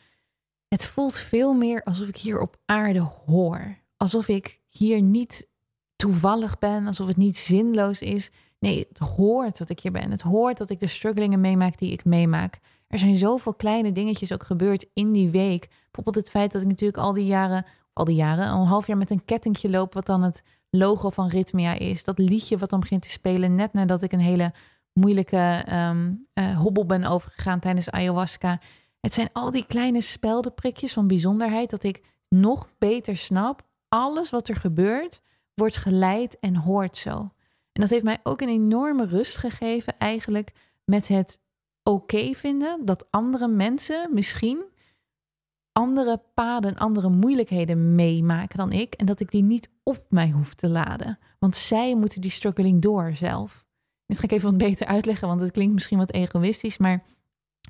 Het voelt veel meer alsof ik hier op aarde hoor. Alsof ik hier niet toevallig ben, alsof het niet zinloos is. Nee, het hoort dat ik hier ben. Het hoort dat ik de strugglingen meemaak die ik meemaak. Er zijn zoveel kleine dingetjes ook gebeurd in die week. Bijvoorbeeld het feit dat ik natuurlijk al die jaren, al die jaren, een half jaar met een kettingje loop, wat dan het logo van Ritmia is. Dat liedje wat dan begint te spelen, net nadat ik een hele moeilijke um, hobbel ben overgegaan tijdens ayahuasca. Het zijn al die kleine speldenprikjes van bijzonderheid dat ik nog beter snap. Alles wat er gebeurt, wordt geleid en hoort zo. En dat heeft mij ook een enorme rust gegeven, eigenlijk met het oké vinden dat andere mensen misschien andere paden, andere moeilijkheden meemaken dan ik. En dat ik die niet op mij hoef te laden. Want zij moeten die struggling door zelf. Dit ga ik even wat beter uitleggen, want het klinkt misschien wat egoïstisch. Maar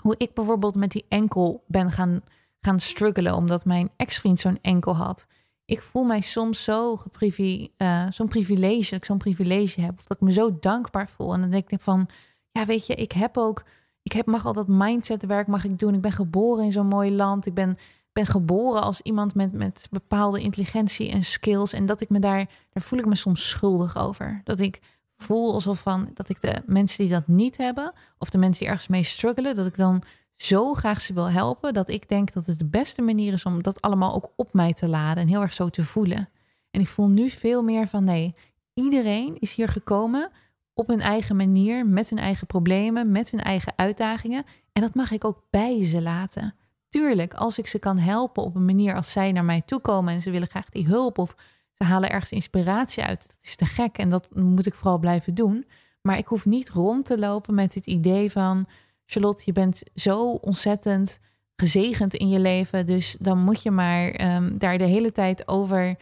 hoe ik bijvoorbeeld met die enkel ben gaan, gaan struggelen, omdat mijn ex-vriend zo'n enkel had. Ik voel mij soms zo geprivi, uh, zo'n privilege, dat ik zo'n privilege heb. Of dat ik me zo dankbaar voel. En dan denk ik van, ja weet je, ik heb ook ik heb, mag al dat mindsetwerk mag ik doen. Ik ben geboren in zo'n mooi land. Ik ben, ben geboren als iemand met, met bepaalde intelligentie en skills. En dat ik me daar, daar voel ik me soms schuldig over. Dat ik voel alsof van dat ik de mensen die dat niet hebben, of de mensen die ergens mee struggelen, dat ik dan zo graag ze wil helpen. Dat ik denk dat het de beste manier is om dat allemaal ook op mij te laden en heel erg zo te voelen. En ik voel nu veel meer van nee, iedereen is hier gekomen op hun eigen manier, met hun eigen problemen, met hun eigen uitdagingen. En dat mag ik ook bij ze laten. Tuurlijk, als ik ze kan helpen op een manier als zij naar mij toe komen en ze willen graag die hulp of ze halen ergens inspiratie uit. Dat is te gek en dat moet ik vooral blijven doen. Maar ik hoef niet rond te lopen met het idee van Charlotte, je bent zo ontzettend gezegend in je leven. Dus dan moet je maar ehm, daar de hele tijd over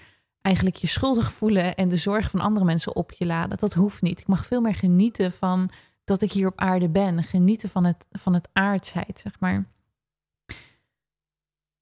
eigenlijk je schuldig voelen en de zorg van andere mensen op je laden. Dat hoeft niet. Ik mag veel meer genieten van dat ik hier op aarde ben. Genieten van het, van het aardsheid, zeg maar.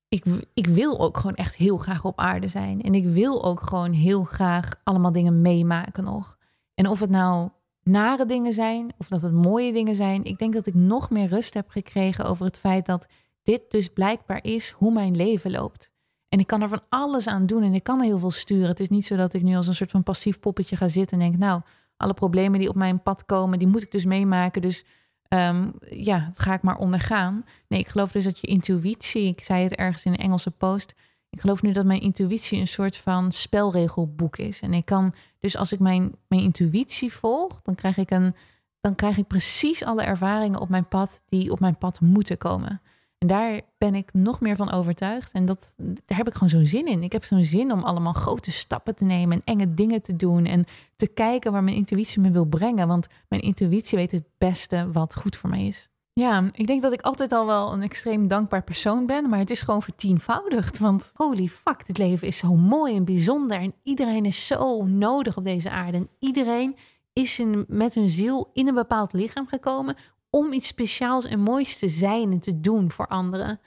Ik, ik wil ook gewoon echt heel graag op aarde zijn. En ik wil ook gewoon heel graag allemaal dingen meemaken nog. En of het nou nare dingen zijn of dat het mooie dingen zijn. Ik denk dat ik nog meer rust heb gekregen over het feit dat dit dus blijkbaar is hoe mijn leven loopt. En ik kan er van alles aan doen en ik kan heel veel sturen. Het is niet zo dat ik nu als een soort van passief poppetje ga zitten en denk, nou, alle problemen die op mijn pad komen, die moet ik dus meemaken. Dus um, ja, dat ga ik maar ondergaan. Nee, ik geloof dus dat je intuïtie, ik zei het ergens in een Engelse post, ik geloof nu dat mijn intuïtie een soort van spelregelboek is. En ik kan, dus als ik mijn, mijn intuïtie volg, dan krijg ik een, dan krijg ik precies alle ervaringen op mijn pad die op mijn pad moeten komen. En daar ben ik nog meer van overtuigd. En dat, daar heb ik gewoon zo'n zin in. Ik heb zo'n zin om allemaal grote stappen te nemen en enge dingen te doen. En te kijken waar mijn intuïtie me wil brengen. Want mijn intuïtie weet het beste wat goed voor mij is. Ja, ik denk dat ik altijd al wel een extreem dankbaar persoon ben, maar het is gewoon vertienvoudigd. Want holy fuck, dit leven is zo mooi en bijzonder. En iedereen is zo nodig op deze aarde. En iedereen is met hun ziel in een bepaald lichaam gekomen om iets speciaals en moois te zijn en te doen voor anderen.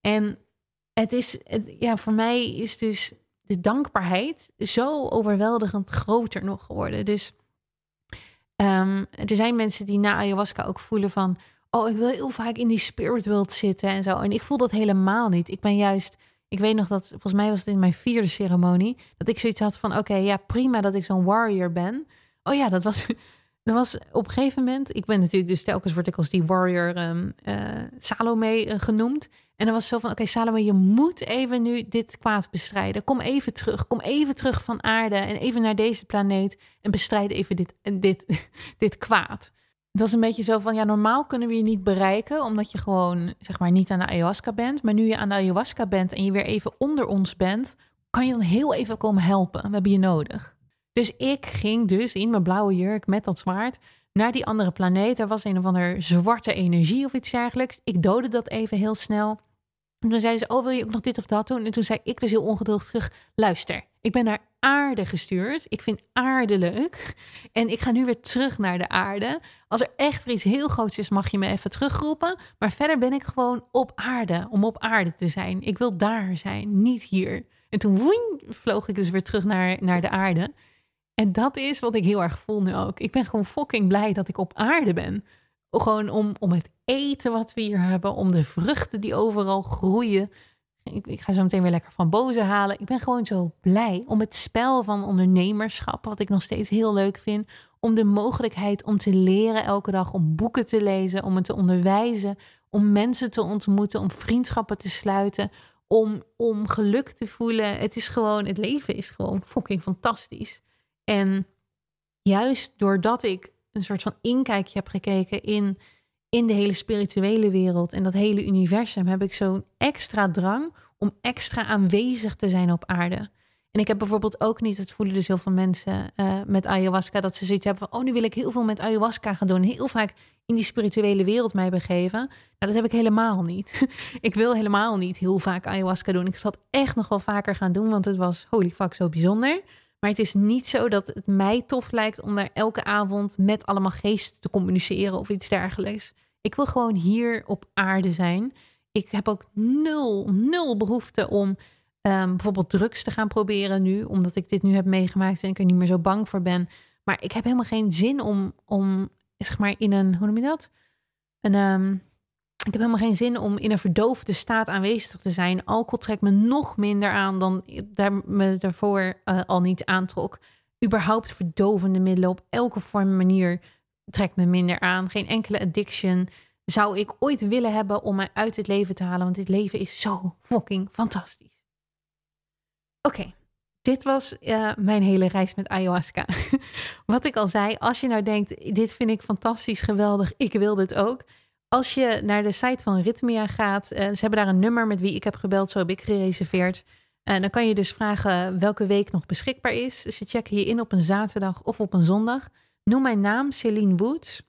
En het is, ja, voor mij is dus de dankbaarheid zo overweldigend groter nog geworden. Dus um, er zijn mensen die na ayahuasca ook voelen van, oh, ik wil heel vaak in die spirit world zitten en zo. En ik voel dat helemaal niet. Ik ben juist, ik weet nog dat, volgens mij was het in mijn vierde ceremonie, dat ik zoiets had van, oké, ja, prima dat ik zo'n warrior ben. Oh ja, dat was, dat was op een gegeven moment, ik ben natuurlijk dus telkens word ik als die warrior um, uh, Salome uh, genoemd. En dan was zo van, oké Salome, je moet even nu dit kwaad bestrijden. Kom even terug, kom even terug van aarde en even naar deze planeet en bestrijd even dit, dit, dit kwaad. Het was een beetje zo van, ja, normaal kunnen we je niet bereiken, omdat je gewoon, zeg maar, niet aan de ayahuasca bent. Maar nu je aan de ayahuasca bent en je weer even onder ons bent, kan je dan heel even komen helpen. We hebben je nodig. Dus ik ging dus in mijn blauwe jurk met dat zwaard naar die andere planeet. Er was een of andere zwarte energie of iets dergelijks. Ik doodde dat even heel snel. En toen zeiden ze, oh wil je ook nog dit of dat doen? En toen zei ik dus heel ongeduldig terug, luister, ik ben naar aarde gestuurd. Ik vind aarde leuk. En ik ga nu weer terug naar de aarde. Als er echt weer iets heel groots is, mag je me even terugroepen. Maar verder ben ik gewoon op aarde, om op aarde te zijn. Ik wil daar zijn, niet hier. En toen vloog ik dus weer terug naar, naar de aarde. En dat is wat ik heel erg voel nu ook. Ik ben gewoon fucking blij dat ik op aarde ben. Gewoon om, om het eten wat we hier hebben, om de vruchten die overal groeien. Ik, ik ga zo meteen weer lekker van boze halen. Ik ben gewoon zo blij om het spel van ondernemerschap, wat ik nog steeds heel leuk vind. Om de mogelijkheid om te leren elke dag, om boeken te lezen, om het te onderwijzen, om mensen te ontmoeten, om vriendschappen te sluiten, om, om geluk te voelen. Het is gewoon, het leven is gewoon fucking fantastisch. En juist doordat ik een soort van inkijkje heb gekeken in, in de hele spirituele wereld en dat hele universum, heb ik zo'n extra drang om extra aanwezig te zijn op aarde. En ik heb bijvoorbeeld ook niet, het voelen dus heel veel mensen uh, met ayahuasca, dat ze zoiets hebben van, oh nu wil ik heel veel met ayahuasca gaan doen, heel vaak in die spirituele wereld mij begeven. Nou, dat heb ik helemaal niet. ik wil helemaal niet heel vaak ayahuasca doen. Ik zal het echt nog wel vaker gaan doen, want het was holy fuck zo bijzonder. Maar het is niet zo dat het mij tof lijkt om daar elke avond met allemaal geesten te communiceren of iets dergelijks. Ik wil gewoon hier op aarde zijn. Ik heb ook nul, nul behoefte om um, bijvoorbeeld drugs te gaan proberen nu, omdat ik dit nu heb meegemaakt en ik er niet meer zo bang voor ben. Maar ik heb helemaal geen zin om, om zeg maar in een, hoe noem je dat? Een, um, ik heb helemaal geen zin om in een verdoofde staat aanwezig te zijn. Alcohol trekt me nog minder aan dan daar me daarvoor uh, al niet aantrok. Überhaupt verdovende middelen op elke vorm en manier trekt me minder aan. Geen enkele addiction zou ik ooit willen hebben om mij uit het leven te halen. Want dit leven is zo fucking fantastisch. Oké, dit was uh, mijn hele reis met ayahuasca. Wat ik al zei, als je nou denkt, dit vind ik fantastisch, geweldig, ik wil dit ook als je naar de site van Rhythmia gaat, uh, ze hebben daar een nummer met wie ik heb gebeld, zo heb ik gereserveerd. En uh, dan kan je dus vragen welke week nog beschikbaar is. Dus je checken je in op een zaterdag of op een zondag. Noem mijn naam, Celine Woods.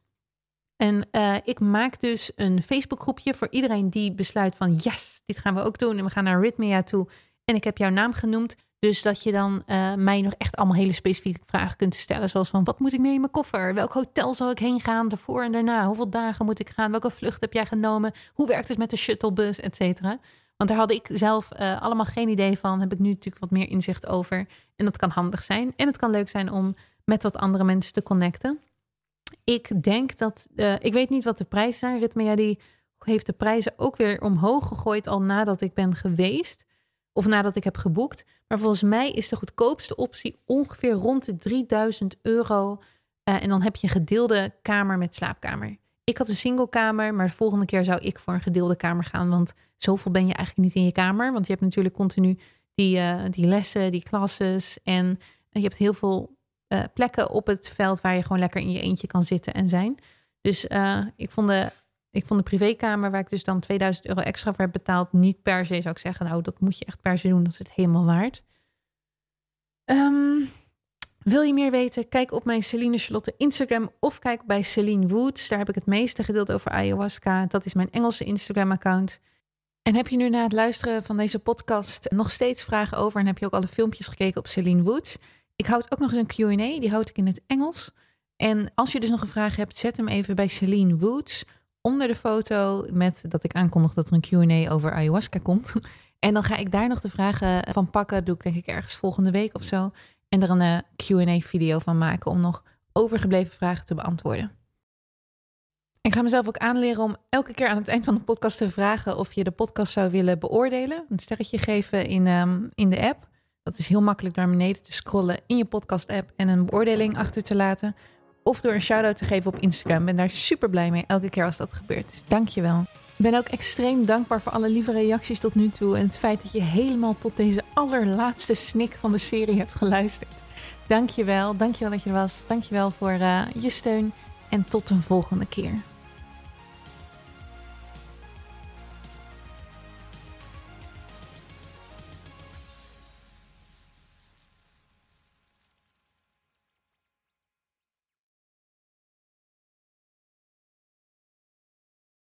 En uh, ik maak dus een Facebookgroepje voor iedereen die besluit van yes, dit gaan we ook doen. En we gaan naar Rhythmia toe. En ik heb jouw naam genoemd. Dus dat je dan uh, mij nog echt allemaal hele specifieke vragen kunt stellen. Zoals van, wat moet ik mee in mijn koffer? Welk hotel zal ik heen gaan? Daarvoor en daarna? Hoeveel dagen moet ik gaan? Welke vlucht heb jij genomen? Hoe werkt het met de shuttlebus? Et cetera. Want daar had ik zelf uh, allemaal geen idee van. Heb ik nu natuurlijk wat meer inzicht over. En dat kan handig zijn. En het kan leuk zijn om met wat andere mensen te connecten. Ik denk dat, uh, ik weet niet wat de prijzen zijn. Ritmea die heeft de prijzen ook weer omhoog gegooid al nadat ik ben geweest. Of nadat ik heb geboekt. Maar volgens mij is de goedkoopste optie ongeveer rond de 3000 euro. Uh, en dan heb je een gedeelde kamer met slaapkamer. Ik had een single kamer, maar de volgende keer zou ik voor een gedeelde kamer gaan. Want zoveel ben je eigenlijk niet in je kamer. Want je hebt natuurlijk continu die, uh, die lessen, die klasses. En je hebt heel veel uh, plekken op het veld waar je gewoon lekker in je eentje kan zitten en zijn. Dus ik vond de Ik vond de privékamer, waar ik dus dan 2000 euro extra voor heb betaald, niet per se zou ik zeggen, nou, dat moet je echt per se doen, dat is het helemaal waard. Ehm, wil je meer weten? Kijk op mijn Celine Charlotte Instagram of kijk bij Celine Woods. Daar heb ik het meeste gedeeld over ayahuasca. Dat is mijn Engelse Instagram-account. En heb je nu na het luisteren van deze podcast nog steeds vragen over en heb je ook alle filmpjes gekeken op Celine Woods? Ik houd ook nog eens een Q&A, die houd ik in het Engels. En als je dus nog een vraag hebt, zet hem even bij Celine Woods onder de foto met dat ik aankondig dat er een Q&A over ayahuasca komt. En dan ga ik daar nog de vragen van pakken. Doe ik denk ik ergens volgende week of zo. En er een eh, Q&A-video van maken om nog overgebleven vragen te beantwoorden. Ik ga mezelf ook aanleren om elke keer aan het eind van de podcast te vragen of je de podcast zou willen beoordelen. Een sterretje geven in, um, in de app. Dat is heel makkelijk naar beneden te scrollen in je podcast-app en een beoordeling achter te laten. Of door een shout-out te geven op Instagram. Ben daar super blij mee elke keer als dat gebeurt. Dus dank je wel. Ik ben ook extreem dankbaar voor alle lieve reacties tot nu toe. En het feit dat je helemaal tot deze allerlaatste snik van de serie hebt geluisterd. Dank je wel. Dank je wel dat je er was. Dank je wel voor uh, je steun. En tot een volgende keer.